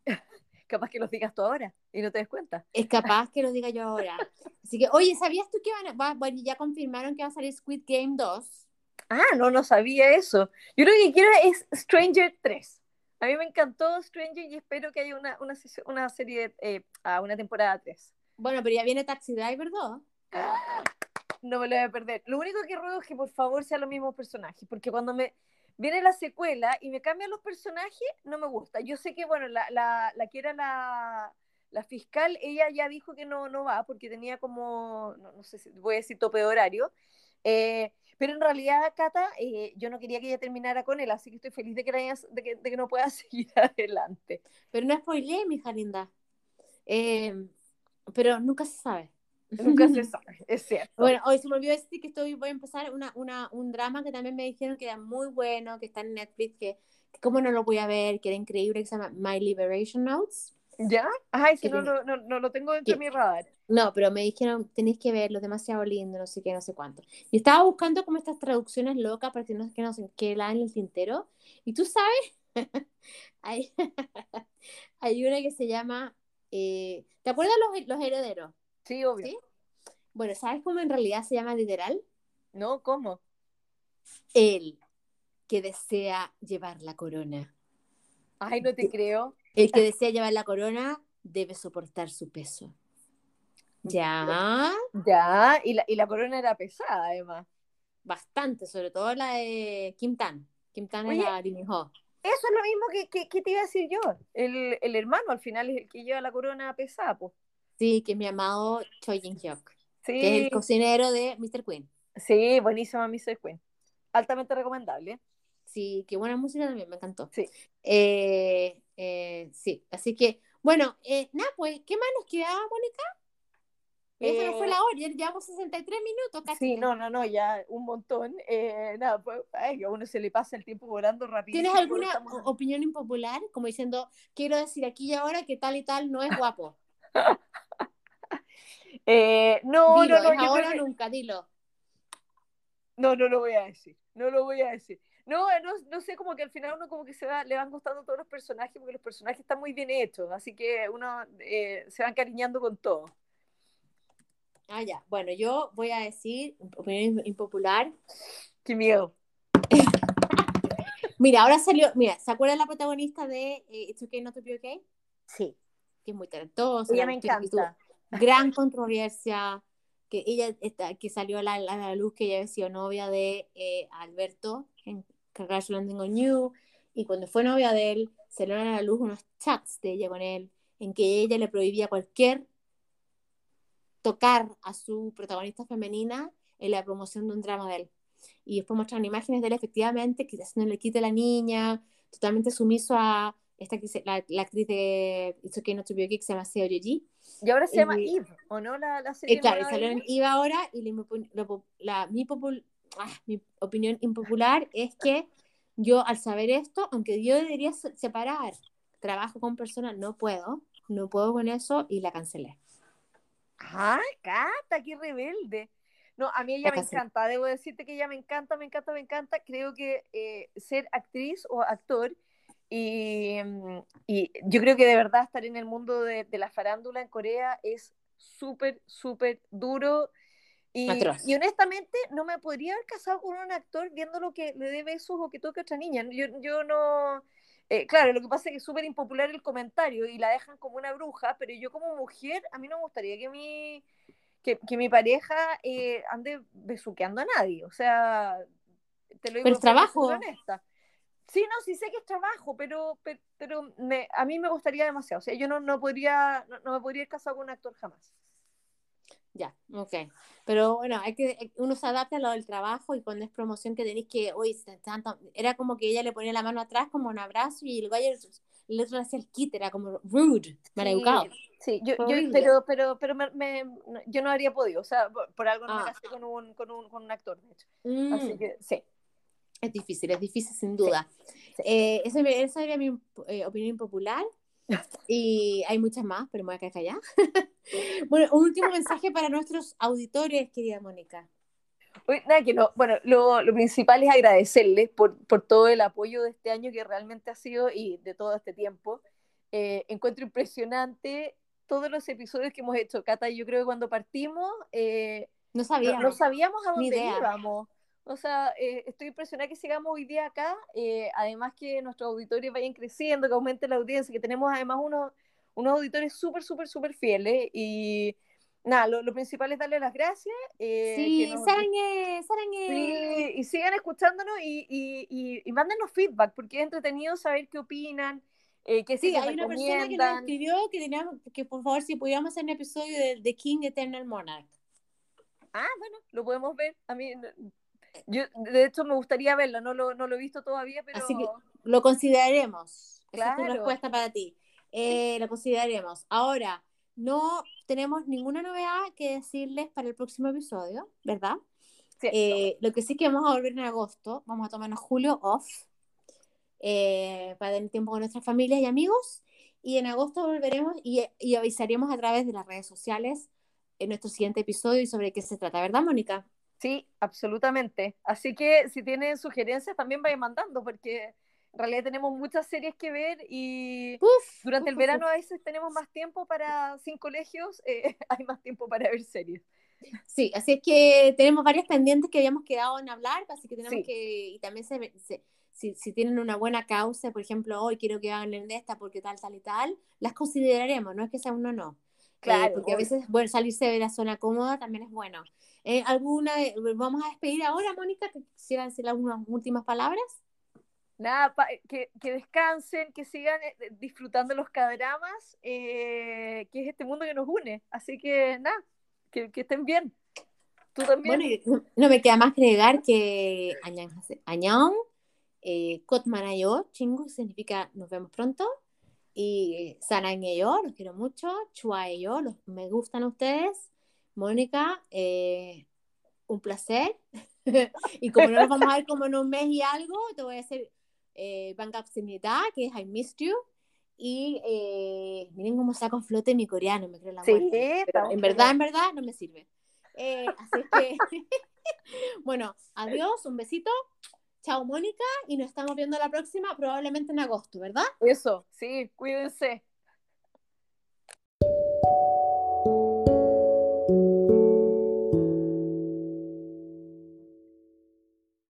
(laughs) capaz que los digas tú ahora y no te des cuenta. Es capaz que lo diga yo ahora. Así que, oye, ¿sabías tú que van a, bueno, ya confirmaron que va a salir Squid Game 2? Ah, no, no sabía eso. Yo lo que quiero es Stranger 3. A mí me encantó Stranger y espero que haya una, una, una serie, eh, a una temporada 3. Bueno, pero ya viene Taxi Driver 2. No me lo voy a perder. Lo único que ruego es que por favor sean los mismos personajes, porque cuando me, viene la secuela y me cambian los personajes, no me gusta. Yo sé que, bueno, la, la, la que era la, la, fiscal, ella ya dijo que no, no va porque tenía como, no, no sé si voy a decir tope de horario. Eh, pero en realidad, Cata, eh, yo no quería que ella terminara con él, así que estoy feliz de que, de que, de que no pueda (laughs) seguir adelante. Pero no spoileé, mi linda. Eh, pero nunca se sabe. Nunca se sabe, es cierto. Bueno, hoy se me olvidó decir que estoy, voy a empezar una, una, un drama que también me dijeron que era muy bueno, que está en Netflix, que, que cómo no lo voy a ver, que era increíble, que se llama My Liberation Notes. ¿Ya? Ay, que no, no, no, no, lo tengo dentro de mi radar. No, pero me dijeron, tenéis que verlo, demasiado lindo, no sé qué, no sé cuánto. Y estaba buscando como estas traducciones locas para que no, que no la en el tintero. Y tú sabes, (laughs) hay, (laughs) hay una que se llama, eh, ¿te acuerdas los, los herederos? Sí, obvio. Bueno, ¿sabes cómo en realidad se llama literal? No, ¿cómo? El que desea llevar la corona. Ay, no te creo. El que desea llevar la corona debe soportar su peso. Ya. (laughs) Ya, y la, y la corona era pesada, además. Bastante, sobre todo la de Kim Tan. Kim Tan Oye, era Lee Ho. Eso es lo mismo que, que, que, te iba a decir yo. El, el, hermano al final es el que lleva la corona pesada, pues. Sí, que es mi amado Choi Jin Hyuk. Sí. Que es el cocinero de Mr. Queen. Sí, buenísima Mr. Queen. Altamente recomendable. Sí, qué buena música también, me encantó. Sí. Eh, eh, sí, así que, bueno, eh, nada, pues, ¿qué más nos quedaba, Mónica? Esa no fue la hora, ya llevamos 63 minutos casi. Sí, no, no, no, ya un montón. nada, pues, ay, a uno se le pasa el tiempo volando rápido. ¿Tienes alguna opinión impopular? Como diciendo, quiero decir aquí y ahora que tal y tal no es (laughs) guapo. Eh, no, dilo, no, no. ahora nunca, dilo. No, no lo voy a decir. No lo voy a decir. No, no, no sé, como que al final uno como que se va, le van gustando todos los personajes porque los personajes están muy bien hechos, así que uno eh, se va encariñando con todo. Ah, ya. Bueno, yo voy a decir, opinión impopular. Qué miedo. (laughs) mira, ahora salió, mira, ¿se acuerda la protagonista de eh, It's Okay Not to Be Okay? Sí. que es muy talentosa. Ella me encanta. Gran controversia, que ella está, que salió a la, la, luz que ella había sido novia de eh, Alberto en Crash Landing on You, y cuando fue novia de él, salieron a la luz unos chats de ella con él, en que ella le prohibía cualquier tocar a su protagonista femenina en la promoción de un drama de él. Y después mostraron imágenes de él efectivamente, que no le quite a la niña, totalmente sumiso a esta la, la actriz de It's Okay Not To Be Okay, que se llama Seo Yeji. Y ahora se llama Eve, ¿o no? La, la serie. Eh, claro, salió en Eve ahora y la, mi, ah, mi opinión impopular es que yo al saber esto, aunque yo debería separar trabajo con personas, no puedo, no puedo con eso y la cancelé. ¡Ah, Cata, qué rebelde! No, a mí ella me encanta, debo decirte que ella me encanta, me encanta, me encanta. Creo que eh, ser actriz o actor y, mm, y, yo creo que de verdad estar en el mundo de, de la farándula en Corea es súper, súper duro. Y, y, honestamente no me podría haber casado con un actor viendo lo que le dé besos o que toque a otra niña. Yo, yo no... Eh, claro, lo que pasa es que es súper impopular el comentario y la dejan como una bruja, pero yo como mujer, a mí no me gustaría que mi, que, que mi pareja eh, ande besuqueando a nadie. O sea, te lo digo. Pero trabajo. Honesta. Sí, no, sí sé que es trabajo, pero, pero, me, a mí me gustaría demasiado. O sea, yo no, no podría, no, me podría ir casado con un actor jamás. Ya, ok. Pero bueno, hay que, eh, uno se adapta a lo del trabajo y cuando es promoción que tenéis que, uy, era como que ella le ponía la mano atrás como un abrazo y el gallo el otro hacía el kit, era como rude, maleducado. Sí, yo, yo, pero, pero, pero me, yo no habría podido, o sea, por, algo no me ah. casé con un, con, un, con un actor, de hecho. Así mm. que sí. Es difícil, es difícil sin duda. Eh, esa, esa, era mi eh, opinión impopular. Y hay muchas más, pero me voy a quedar callada. (laughs) bueno, un último mensaje para nuestros auditores, querida Mónica. nada, que no. Bueno, lo, lo, principal es agradecerles por, por, todo el apoyo de este año que realmente ha sido y de todo este tiempo. Eh, encuentro impresionante todos los episodios que hemos hecho. Cata, yo creo que cuando partimos no, sabíamos. No, sabíamos a dónde íbamos. O sea, eh, estoy impresionada que sigamos hoy día acá, eh, además que nuestros auditores vayan creciendo, que aumente la audiencia, que tenemos además unos, unos auditores súper, súper, súper fieles y nada, lo, lo, principal es darle las gracias. Eh, sí, nos... sarañe, Sí, y sigan escuchándonos y, y, y, y mándenos feedback, porque es entretenido saber qué opinan. Eh, que sí, hay una persona que nos escribió que, teníamos, que por favor si pudiéramos hacer un episodio de, de King Eternal Monarch. Ah, bueno, lo podemos ver. A mí yo, de hecho, me gustaría verlo, no lo, no lo he visto todavía, pero... Así que lo consideraremos. Claro. Esa es tu respuesta para ti. Eh, lo consideraremos. Ahora, no tenemos ninguna novedad que decirles para el próximo episodio, ¿verdad? Eh, lo que sí que vamos a volver en agosto, vamos a tomarnos julio off eh, para tener tiempo con nuestras familias y amigos. Y en agosto volveremos y, y avisaremos a través de las redes sociales en nuestro siguiente episodio y sobre qué se trata, ¿verdad, Mónica? Sí, absolutamente. Así que si tienen sugerencias también vayan mandando, porque en realidad tenemos muchas series que ver y durante el verano a veces tenemos más tiempo para, sin colegios, eh, (laughs) hay más tiempo para ver series. Sí, así es que tenemos varias pendientes que habíamos quedado en hablar, así que tenemos que, y también se, si, si, tienen una buena causa, por ejemplo, hoy quiero que hagan de esta porque tal, tal y tal, las consideraremos, no es que sea uno no. Eh, claro. porque a veces, bueno, salirse de la zona cómoda también es bueno. Eh, ¿Alguna, vamos a despedir ahora, Mónica, que quisieran decir algunas últimas palabras? Nada, que, que, descansen, que sigan eh, disfrutando los cadramas, eh, que es este mundo que nos une. Así que nada, que, que estén bien. Tú también. Bueno, no me queda más que agregar que Añón, eh, Kotmanayo, chingo, significa nos vemos pronto. Y Saran y yo, los quiero mucho. Chua y yo, los, me gustan ustedes. Mónica, eh, un placer. (laughs) y como no nos vamos a ver como en un mes y algo, te voy a hacer eh, que es I Missed You. Y eh, miren cómo saco flote mi coreano, me creo la muerte. Pero en verdad, en verdad, no me sirve. Eh, así que, (laughs) bueno, adiós, un besito. Chao, Mónica, y nos estamos viendo la próxima, probablemente en agosto, ¿verdad? Eso, sí, cuídense.